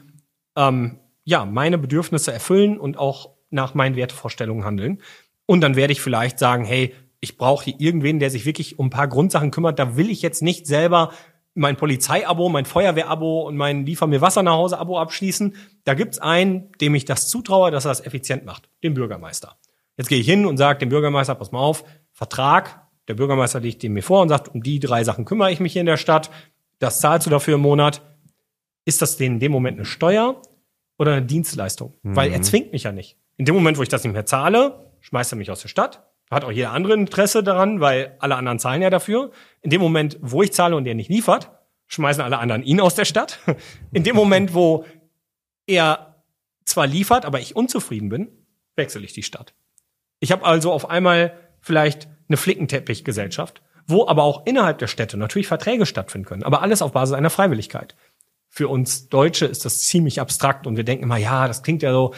ähm, ja meine Bedürfnisse erfüllen und auch nach meinen Wertevorstellungen handeln. Und dann werde ich vielleicht sagen, hey, ich brauche hier irgendwen, der sich wirklich um ein paar Grundsachen kümmert. Da will ich jetzt nicht selber mein Polizeiabo, mein Feuerwehrabo und mein Liefer mir Wasser nach Hause Abo abschließen. Da gibt's einen, dem ich das zutraue, dass er das effizient macht, den Bürgermeister. Jetzt gehe ich hin und sage dem Bürgermeister, pass mal auf, Vertrag, der Bürgermeister legt den mir vor und sagt, um die drei Sachen kümmere ich mich hier in der Stadt, das zahlst du dafür im Monat. Ist das denn in dem Moment eine Steuer oder eine Dienstleistung? Mhm. Weil er zwingt mich ja nicht. In dem Moment, wo ich das nicht mehr zahle, schmeißt er mich aus der Stadt. Hat auch jeder andere Interesse daran, weil alle anderen zahlen ja dafür. In dem Moment, wo ich zahle und er nicht liefert, schmeißen alle anderen ihn aus der Stadt. (laughs) In dem Moment, wo er zwar liefert, aber ich unzufrieden bin, wechsle ich die Stadt. Ich habe also auf einmal vielleicht eine Flickenteppichgesellschaft, wo aber auch innerhalb der Städte natürlich Verträge stattfinden können, aber alles auf Basis einer Freiwilligkeit. Für uns Deutsche ist das ziemlich abstrakt und wir denken immer, ja, das klingt ja so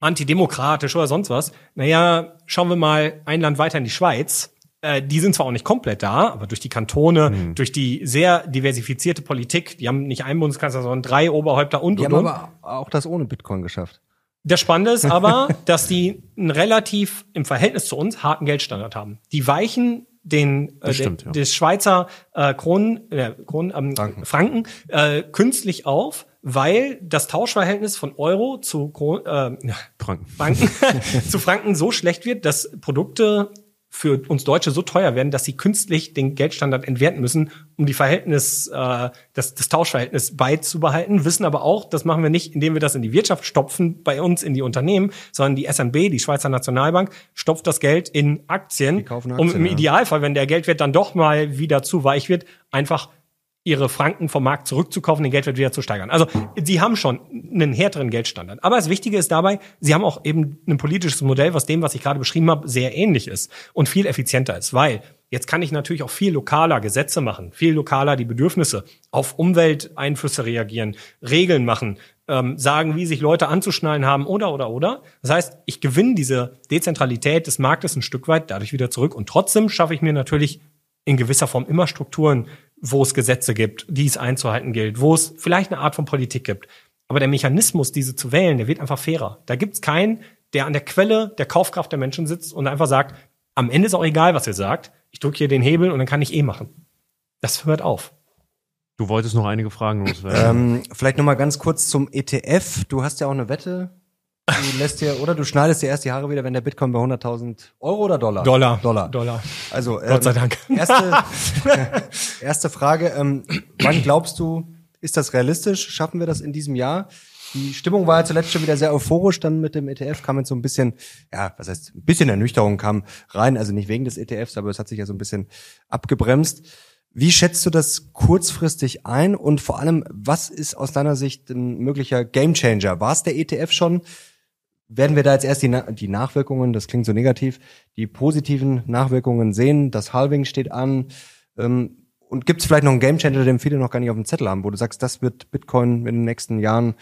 antidemokratisch oder sonst was. Naja, schauen wir mal ein Land weiter in die Schweiz. Äh, die sind zwar auch nicht komplett da, aber durch die Kantone, mhm. durch die sehr diversifizierte Politik, die haben nicht einen Bundeskanzler, sondern drei Oberhäupter und, die und, haben aber auch das ohne Bitcoin geschafft. Das Spannende ist (laughs) aber, dass die einen relativ im Verhältnis zu uns harten Geldstandard haben. Die weichen den äh, stimmt, ja. des Schweizer äh, Kronen, äh, Kronen ähm, Franken, Franken äh, künstlich auf, weil das Tauschverhältnis von Euro zu Kron, äh, Franken, Franken (laughs) (laughs) zu Franken so schlecht wird, dass Produkte für uns Deutsche so teuer werden, dass sie künstlich den Geldstandard entwerten müssen, um die Verhältnis, äh, das, das Tauschverhältnis beizubehalten, wissen aber auch, das machen wir nicht, indem wir das in die Wirtschaft stopfen, bei uns in die Unternehmen, sondern die SNB, die Schweizer Nationalbank, stopft das Geld in Aktien, Aktien um im ja. Idealfall, wenn der Geldwert dann doch mal wieder zu weich wird, einfach ihre Franken vom Markt zurückzukaufen, den Geldwert wieder zu steigern. Also sie haben schon einen härteren Geldstandard. Aber das Wichtige ist dabei, sie haben auch eben ein politisches Modell, was dem, was ich gerade beschrieben habe, sehr ähnlich ist und viel effizienter ist. Weil jetzt kann ich natürlich auch viel lokaler Gesetze machen, viel lokaler die Bedürfnisse auf Umwelteinflüsse reagieren, Regeln machen, ähm, sagen, wie sich Leute anzuschnallen haben oder oder oder. Das heißt, ich gewinne diese Dezentralität des Marktes ein Stück weit dadurch wieder zurück und trotzdem schaffe ich mir natürlich in gewisser Form immer Strukturen, wo es Gesetze gibt, die es einzuhalten gilt, wo es vielleicht eine Art von Politik gibt. Aber der Mechanismus, diese zu wählen, der wird einfach fairer. Da gibt es keinen, der an der Quelle der Kaufkraft der Menschen sitzt und einfach sagt, am Ende ist auch egal, was ihr sagt. Ich drücke hier den Hebel und dann kann ich eh machen. Das hört auf. Du wolltest noch einige Fragen loswerden. Ähm, vielleicht noch mal ganz kurz zum ETF. Du hast ja auch eine Wette Du lässt dir, oder du schneidest dir erst die Haare wieder, wenn der Bitcoin bei 100.000 Euro oder Dollar? Dollar. Dollar. Dollar. Also, ähm, Gott sei Dank. Erste, (laughs) (laughs) erste Frage, ähm, wann glaubst du, ist das realistisch? Schaffen wir das in diesem Jahr? Die Stimmung war ja zuletzt schon wieder sehr euphorisch, dann mit dem ETF kam jetzt so ein bisschen, ja, was heißt, ein bisschen Ernüchterung kam rein, also nicht wegen des ETFs, aber es hat sich ja so ein bisschen abgebremst. Wie schätzt du das kurzfristig ein und vor allem, was ist aus deiner Sicht ein möglicher Gamechanger? War es der ETF schon? Werden wir da jetzt erst die, die Nachwirkungen, das klingt so negativ, die positiven Nachwirkungen sehen. Das Halving steht an. Ähm, und gibt es vielleicht noch einen Gamechanger, den viele noch gar nicht auf dem Zettel haben, wo du sagst, das wird Bitcoin in den nächsten Jahren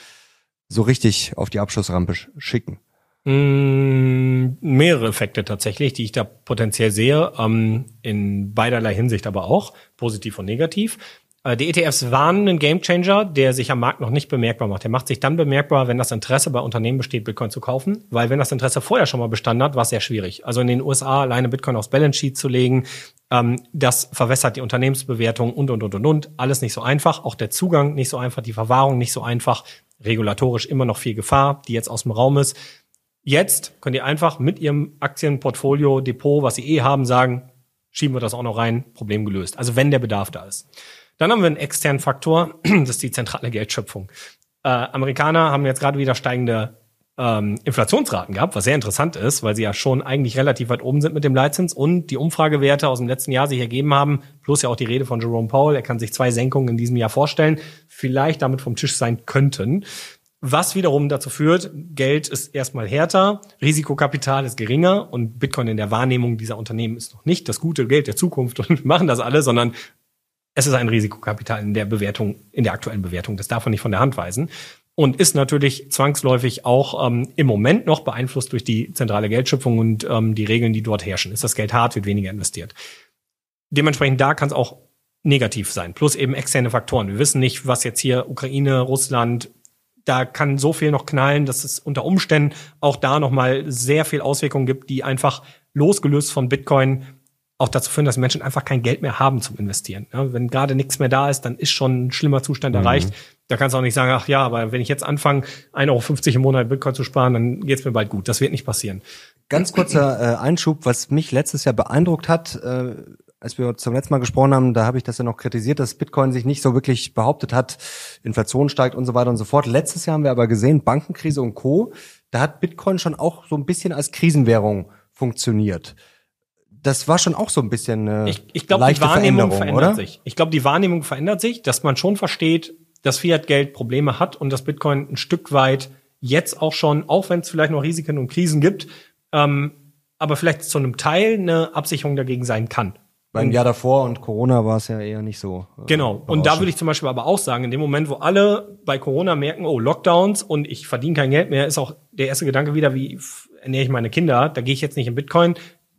so richtig auf die Abschussrampe schicken? Mm, mehrere Effekte tatsächlich, die ich da potenziell sehe, ähm, in beiderlei Hinsicht aber auch, positiv und negativ. Äh, die ETFs waren ein Gamechanger, der sich am Markt noch nicht bemerkbar macht. Der macht sich dann bemerkbar, wenn das Interesse bei Unternehmen besteht, Bitcoin zu kaufen. Weil wenn das Interesse vorher schon mal bestanden hat, war es sehr schwierig. Also in den USA alleine Bitcoin aufs Balance Sheet zu legen, ähm, das verwässert die Unternehmensbewertung und, und, und, und, und. Alles nicht so einfach. Auch der Zugang nicht so einfach, die Verwahrung nicht so einfach. Regulatorisch immer noch viel Gefahr, die jetzt aus dem Raum ist. Jetzt könnt ihr einfach mit ihrem Aktienportfolio, Depot, was sie eh haben, sagen, schieben wir das auch noch rein, Problem gelöst. Also wenn der Bedarf da ist. Dann haben wir einen externen Faktor, (clears throat) das ist die zentrale Geldschöpfung. Äh, Amerikaner haben jetzt gerade wieder steigende ähm, Inflationsraten gehabt, was sehr interessant ist, weil sie ja schon eigentlich relativ weit oben sind mit dem Leitzins und die Umfragewerte aus dem letzten Jahr sich ergeben haben, plus ja auch die Rede von Jerome Powell, er kann sich zwei Senkungen in diesem Jahr vorstellen, vielleicht damit vom Tisch sein könnten. Was wiederum dazu führt, Geld ist erstmal härter, Risikokapital ist geringer und Bitcoin in der Wahrnehmung dieser Unternehmen ist noch nicht das gute Geld der Zukunft (laughs) und wir machen das alle, sondern es ist ein Risikokapital in der Bewertung, in der aktuellen Bewertung. Das darf man nicht von der Hand weisen. Und ist natürlich zwangsläufig auch ähm, im Moment noch beeinflusst durch die zentrale Geldschöpfung und ähm, die Regeln, die dort herrschen. Ist das Geld hart, wird weniger investiert. Dementsprechend da kann es auch negativ sein. Plus eben externe Faktoren. Wir wissen nicht, was jetzt hier Ukraine, Russland, da kann so viel noch knallen, dass es unter Umständen auch da nochmal sehr viel Auswirkungen gibt, die einfach losgelöst von Bitcoin auch dazu führen, dass Menschen einfach kein Geld mehr haben zum Investieren. Ja, wenn gerade nichts mehr da ist, dann ist schon ein schlimmer Zustand erreicht. Da kannst du auch nicht sagen, ach ja, aber wenn ich jetzt anfange, 1,50 Euro im Monat Bitcoin zu sparen, dann geht's mir bald gut. Das wird nicht passieren. Ganz kurzer äh, Einschub, was mich letztes Jahr beeindruckt hat, äh, als wir zum letzten Mal gesprochen haben, da habe ich das ja noch kritisiert, dass Bitcoin sich nicht so wirklich behauptet hat, Inflation steigt und so weiter und so fort. Letztes Jahr haben wir aber gesehen, Bankenkrise und Co., da hat Bitcoin schon auch so ein bisschen als Krisenwährung funktioniert. Das war schon auch so ein bisschen eine Ich, ich glaube, die leichte Wahrnehmung Veränderung, verändert oder? sich. Ich glaube, die Wahrnehmung verändert sich, dass man schon versteht, dass Fiat-Geld Probleme hat und dass Bitcoin ein Stück weit jetzt auch schon, auch wenn es vielleicht noch Risiken und Krisen gibt, ähm, aber vielleicht zu einem Teil eine Absicherung dagegen sein kann. Beim Jahr davor und Corona war es ja eher nicht so. äh, Genau. Und da würde ich zum Beispiel aber auch sagen, in dem Moment, wo alle bei Corona merken, oh, Lockdowns und ich verdiene kein Geld mehr, ist auch der erste Gedanke wieder, wie ernähre ich meine Kinder? Da gehe ich jetzt nicht in Bitcoin.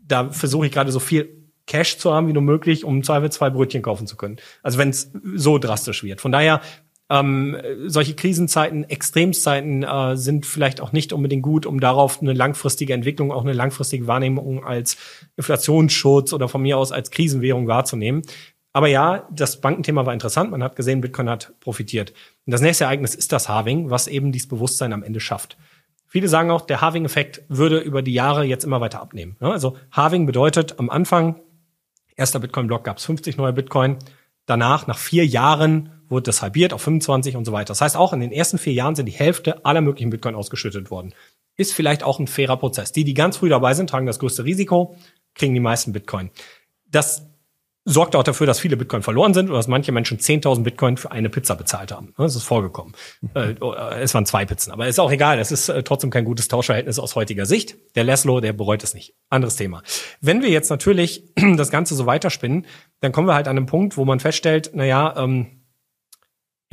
Da versuche ich gerade so viel Cash zu haben wie nur möglich, um im Zweifel zwei Brötchen kaufen zu können. Also wenn es so drastisch wird. Von daher, ähm, solche Krisenzeiten, Extremzeiten äh, sind vielleicht auch nicht unbedingt gut, um darauf eine langfristige Entwicklung, auch eine langfristige Wahrnehmung als Inflationsschutz oder von mir aus als Krisenwährung wahrzunehmen. Aber ja, das Bankenthema war interessant. Man hat gesehen, Bitcoin hat profitiert. Und das nächste Ereignis ist das Halving, was eben dieses Bewusstsein am Ende schafft. Viele sagen auch, der Halving-Effekt würde über die Jahre jetzt immer weiter abnehmen. Also Halving bedeutet am Anfang, erster Bitcoin-Block gab es 50 neue Bitcoin. Danach, nach vier Jahren, wurde das halbiert auf 25 und so weiter. Das heißt, auch in den ersten vier Jahren sind die Hälfte aller möglichen Bitcoin ausgeschüttet worden. Ist vielleicht auch ein fairer Prozess. Die, die ganz früh dabei sind, tragen das größte Risiko, kriegen die meisten Bitcoin. Das sorgt auch dafür, dass viele Bitcoin verloren sind oder dass manche Menschen 10.000 Bitcoin für eine Pizza bezahlt haben. Das ist vorgekommen. Äh, Es waren zwei Pizzen, aber ist auch egal. Es ist äh, trotzdem kein gutes Tauschverhältnis aus heutiger Sicht. Der Laszlo, der bereut es nicht. Anderes Thema. Wenn wir jetzt natürlich (clears throat) das Ganze so weiterspinnen, dann kommen wir halt an einen Punkt, wo man feststellt, naja, ähm,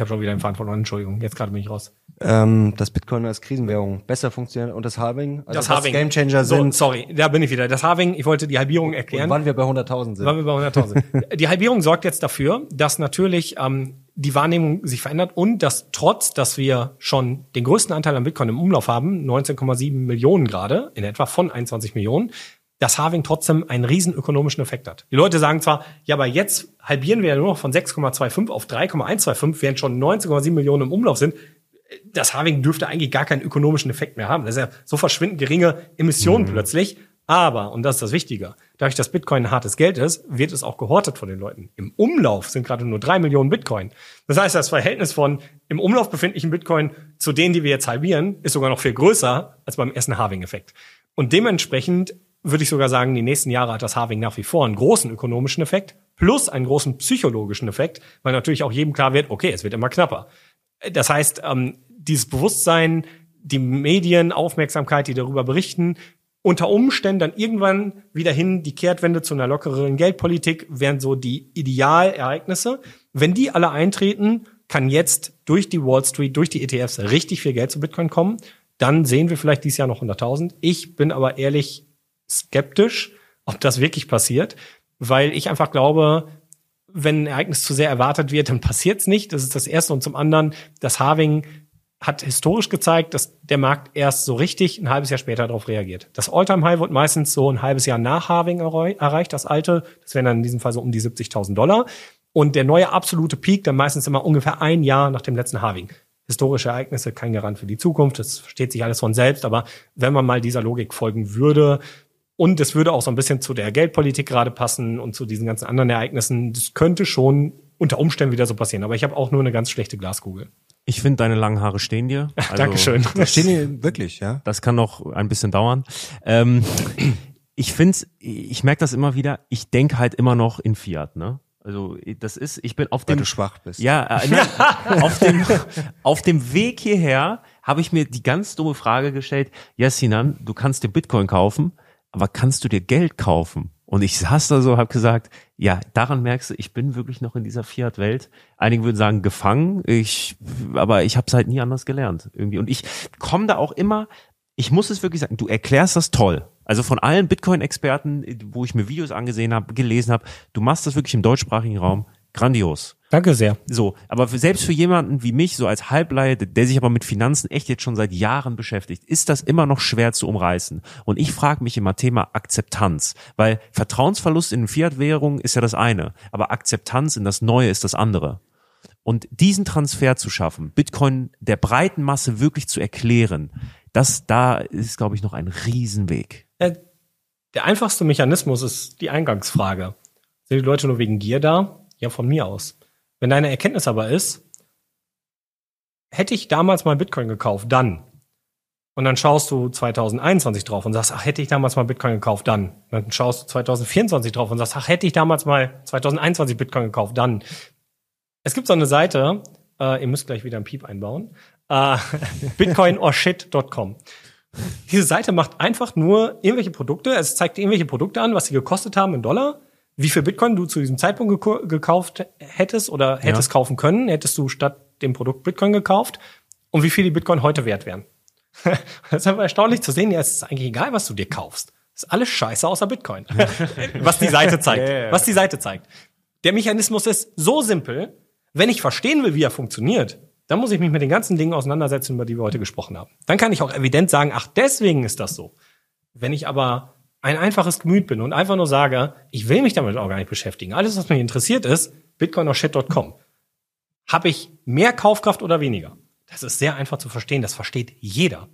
habe schon wieder den Faden verloren, Entschuldigung, jetzt gerade bin ich raus. ähm, dass Bitcoin als Krisenwährung besser funktioniert und das Halving, also Das Halving. Gamechanger So, sind, sorry, da bin ich wieder. Das Halving, ich wollte die Halbierung erklären. und wann wir bei 100.000 sind. Waren wir bei 100.000. (laughs) Die Halbierung sorgt jetzt dafür, dass natürlich ähm, die Wahrnehmung sich verändert und dass trotz, dass wir schon den größten Anteil an Bitcoin im Umlauf haben, 19,7 Millionen gerade, in etwa von 21 Millionen, das Halving trotzdem einen riesen ökonomischen Effekt hat. Die Leute sagen zwar, ja, aber jetzt halbieren wir ja nur noch von 6,25 auf 3,125, während schon 19,7 Millionen im Umlauf sind. Das Halving dürfte eigentlich gar keinen ökonomischen Effekt mehr haben. Das ist ja so verschwindend geringe Emissionen plötzlich. Aber, und das ist das Wichtige, dadurch, dass Bitcoin ein hartes Geld ist, wird es auch gehortet von den Leuten. Im Umlauf sind gerade nur drei Millionen Bitcoin. Das heißt, das Verhältnis von im Umlauf befindlichen Bitcoin zu denen, die wir jetzt halbieren, ist sogar noch viel größer als beim ersten Halving-Effekt. Und dementsprechend würde ich sogar sagen, die nächsten Jahre hat das Halving nach wie vor einen großen ökonomischen Effekt plus einen großen psychologischen Effekt, weil natürlich auch jedem klar wird, okay, es wird immer knapper. Das heißt, ähm, dieses Bewusstsein, die Medien, Aufmerksamkeit, die darüber berichten, unter Umständen dann irgendwann wieder hin die Kehrtwende zu einer lockeren Geldpolitik wären so die Idealereignisse. Wenn die alle eintreten, kann jetzt durch die Wall Street, durch die ETFs richtig viel Geld zu Bitcoin kommen. Dann sehen wir vielleicht dieses Jahr noch 100.000. Ich bin aber ehrlich skeptisch, ob das wirklich passiert, weil ich einfach glaube, wenn ein Ereignis zu sehr erwartet wird, dann passiert's nicht. Das ist das Erste. Und zum anderen, das Halving hat historisch gezeigt, dass der Markt erst so richtig ein halbes Jahr später darauf reagiert. Das All-Time-High wird meistens so ein halbes Jahr nach Halving erreu- erreicht, das alte. Das wären dann in diesem Fall so um die 70.000 Dollar. Und der neue absolute Peak dann meistens immer ungefähr ein Jahr nach dem letzten Halving. Historische Ereignisse, kein Garant für die Zukunft. Das versteht sich alles von selbst. Aber wenn man mal dieser Logik folgen würde, und es würde auch so ein bisschen zu der Geldpolitik gerade passen und zu diesen ganzen anderen Ereignissen. Das könnte schon unter Umständen wieder so passieren. Aber ich habe auch nur eine ganz schlechte Glaskugel. Ich finde, deine langen Haare stehen dir. (laughs) Also, Dankeschön. Stehen die wirklich, ja? Das kann noch ein bisschen dauern. Ähm, ich finde ich merke das immer wieder, ich denke halt immer noch in Fiat, ne? Also das ist, ich bin auf Weil dem du schwach bist. Ja, äh, nein, (laughs) auf, dem, auf dem Weg hierher habe ich mir die ganz dumme Frage gestellt, ja Sinan, du kannst dir Bitcoin kaufen, aber kannst du dir Geld kaufen? Und ich saß da so, habe gesagt, ja, daran merkst du, ich bin wirklich noch in dieser Fiat-Welt. Einige würden sagen gefangen, ich, aber ich habe es halt nie anders gelernt irgendwie. Und ich komme da auch immer, ich muss es wirklich sagen, du erklärst das toll. Also von allen Bitcoin-Experten, wo ich mir Videos angesehen habe, gelesen habe, du machst das wirklich im deutschsprachigen Raum Grandios. Danke sehr. So, aber für, selbst für jemanden wie mich, so als Halbleihe, der sich aber mit Finanzen echt jetzt schon seit Jahren beschäftigt, ist das immer noch schwer zu umreißen. Und ich frage mich immer Thema Akzeptanz, weil Vertrauensverlust in Fiat-Währungen ist ja das eine, aber Akzeptanz in das Neue ist das andere. Und diesen Transfer zu schaffen, Bitcoin der breiten Masse wirklich zu erklären, das da ist, glaube ich, noch ein Riesenweg. Äh, Der einfachste Mechanismus ist die Eingangsfrage. Sind die Leute nur wegen Gier da? Ja, von mir aus. Wenn deine Erkenntnis aber ist, hätte ich damals mal Bitcoin gekauft, dann. Und dann schaust du 2021 drauf und sagst, ach, hätte ich damals mal Bitcoin gekauft, dann. Dann schaust du 2024 drauf und sagst, ach, hätte ich damals mal 2021 Bitcoin gekauft, dann. Es gibt so eine Seite, äh, ihr müsst gleich wieder ein Piep einbauen, äh, (laughs) bitcoinorshit.com. Diese Seite macht einfach nur irgendwelche Produkte, es zeigt irgendwelche Produkte an, was sie gekostet haben in Dollar, wie viel Bitcoin du zu diesem Zeitpunkt geko- gekauft hättest oder hättest kaufen können, hättest du statt dem Produkt Bitcoin gekauft und wie viel die Bitcoin heute wert wären. (laughs) das ist einfach erstaunlich zu sehen, ja, es ist eigentlich egal, was du dir kaufst. Es ist alles scheiße außer Bitcoin. (laughs) was die Seite zeigt. (laughs) Ja, ja, ja. Was die Seite zeigt. Der Mechanismus ist so simpel, wenn ich verstehen will, wie er funktioniert, dann muss ich mich mit den ganzen Dingen auseinandersetzen, über die wir heute gesprochen haben. Dann kann ich auch evident sagen, ach, deswegen ist das so. Wenn ich aber ein einfaches Gemüt bin und einfach nur sage, ich will mich damit auch gar nicht beschäftigen. Alles, was mich interessiert ist, bitcoinorshit.com. Habe ich mehr Kaufkraft oder weniger? Das ist sehr einfach zu verstehen. Das versteht jeder.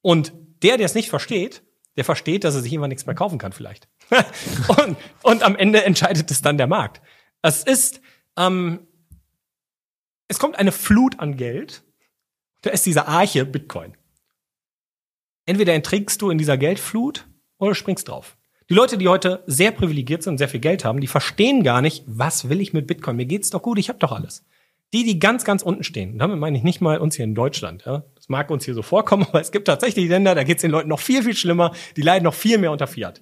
Und der, der es nicht versteht, der versteht, dass er sich irgendwann nichts mehr kaufen kann vielleicht. (laughs) und, und am Ende entscheidet es dann der Markt. Es ist, ähm, es kommt eine Flut an Geld. Da ist diese Arche Bitcoin. Entweder entrinkst du in dieser Geldflut oder springst drauf. Die Leute, die heute sehr privilegiert sind und sehr viel Geld haben, die verstehen gar nicht, was will ich mit Bitcoin? Mir geht's doch gut, ich habe doch alles. Die, die ganz, ganz unten stehen, und damit meine ich nicht mal uns hier in Deutschland. Ja? Das mag uns hier so vorkommen, (laughs) aber es gibt tatsächlich Länder, da geht's den Leuten noch viel, viel schlimmer, die leiden noch viel mehr unter Fiat.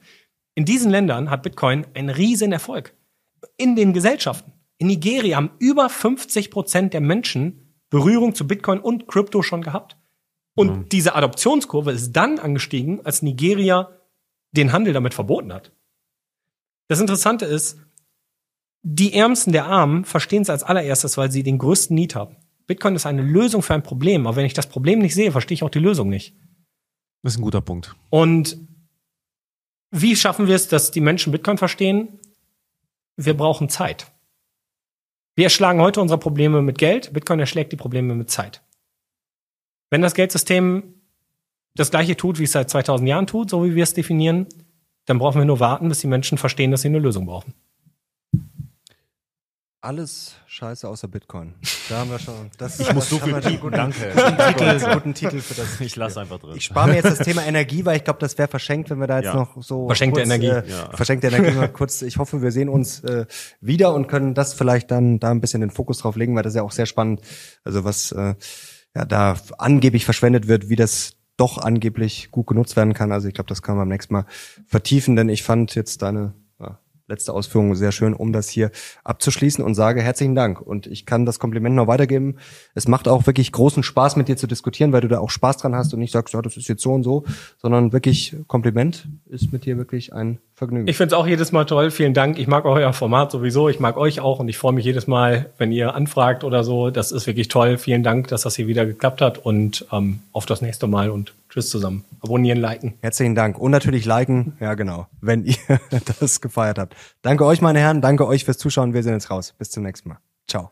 In diesen Ländern hat Bitcoin einen riesen Erfolg. In den Gesellschaften. In Nigeria haben über 50 Prozent der Menschen Berührung zu Bitcoin und Krypto schon gehabt. Und diese Adoptionskurve ist dann angestiegen, als Nigeria den Handel damit verboten hat. Das Interessante ist, die Ärmsten der Armen verstehen es als allererstes, weil sie den größten Need haben. Bitcoin ist eine Lösung für ein Problem, aber wenn ich das Problem nicht sehe, verstehe ich auch die Lösung nicht. Das ist ein guter Punkt. Und wie schaffen wir es, dass die Menschen Bitcoin verstehen? Wir brauchen Zeit. Wir erschlagen heute unsere Probleme mit Geld, Bitcoin erschlägt die Probleme mit Zeit. Wenn das Geldsystem das gleiche tut, wie es seit 2000 Jahren tut, so wie wir es definieren, dann brauchen wir nur warten, bis die Menschen verstehen, dass sie eine Lösung brauchen. Alles scheiße außer Bitcoin. Da haben wir schon. Das, Ich muss so viel piepen, guten, danke. Titel, guten Titel für das. Ich lasse einfach drin. Ich spare mir jetzt das Thema Energie, weil ich glaube, das wäre verschenkt, wenn wir da jetzt Ja. noch so Verschenkte kurz, Energie. Äh, Ja. Verschenkte Energie mal (laughs) kurz. Ich hoffe, wir sehen uns äh, wieder und können das vielleicht dann da ein bisschen den Fokus drauf legen, weil das ist ja auch sehr spannend. Also was äh, ja da angeblich verschwendet wird, wie das doch angeblich gut genutzt werden kann. Also ich glaube, das kann man beim nächsten Mal vertiefen, denn ich fand jetzt deine letzte Ausführung sehr schön, um das hier abzuschließen und sage herzlichen Dank. Und ich kann das Kompliment noch weitergeben. Es macht auch wirklich großen Spaß, mit dir zu diskutieren, weil du da auch Spaß dran hast und nicht sagst, ja, das ist jetzt so und so, sondern wirklich Kompliment ist mit dir wirklich ein Vergnügen. Ich finde es auch jedes Mal toll. Vielen Dank. Ich mag euer Format sowieso. Ich mag euch auch und ich freue mich jedes Mal, wenn ihr anfragt oder so. Das ist wirklich toll. Vielen Dank, dass das hier wieder geklappt hat und ähm, auf das nächste Mal und tschüss zusammen. Abonnieren, liken. Herzlichen Dank. Und natürlich liken, ja genau, wenn ihr (laughs) das gefeiert habt. Danke euch, meine Herren. Danke euch fürs Zuschauen. Wir sehen jetzt raus. Bis zum nächsten Mal. Ciao.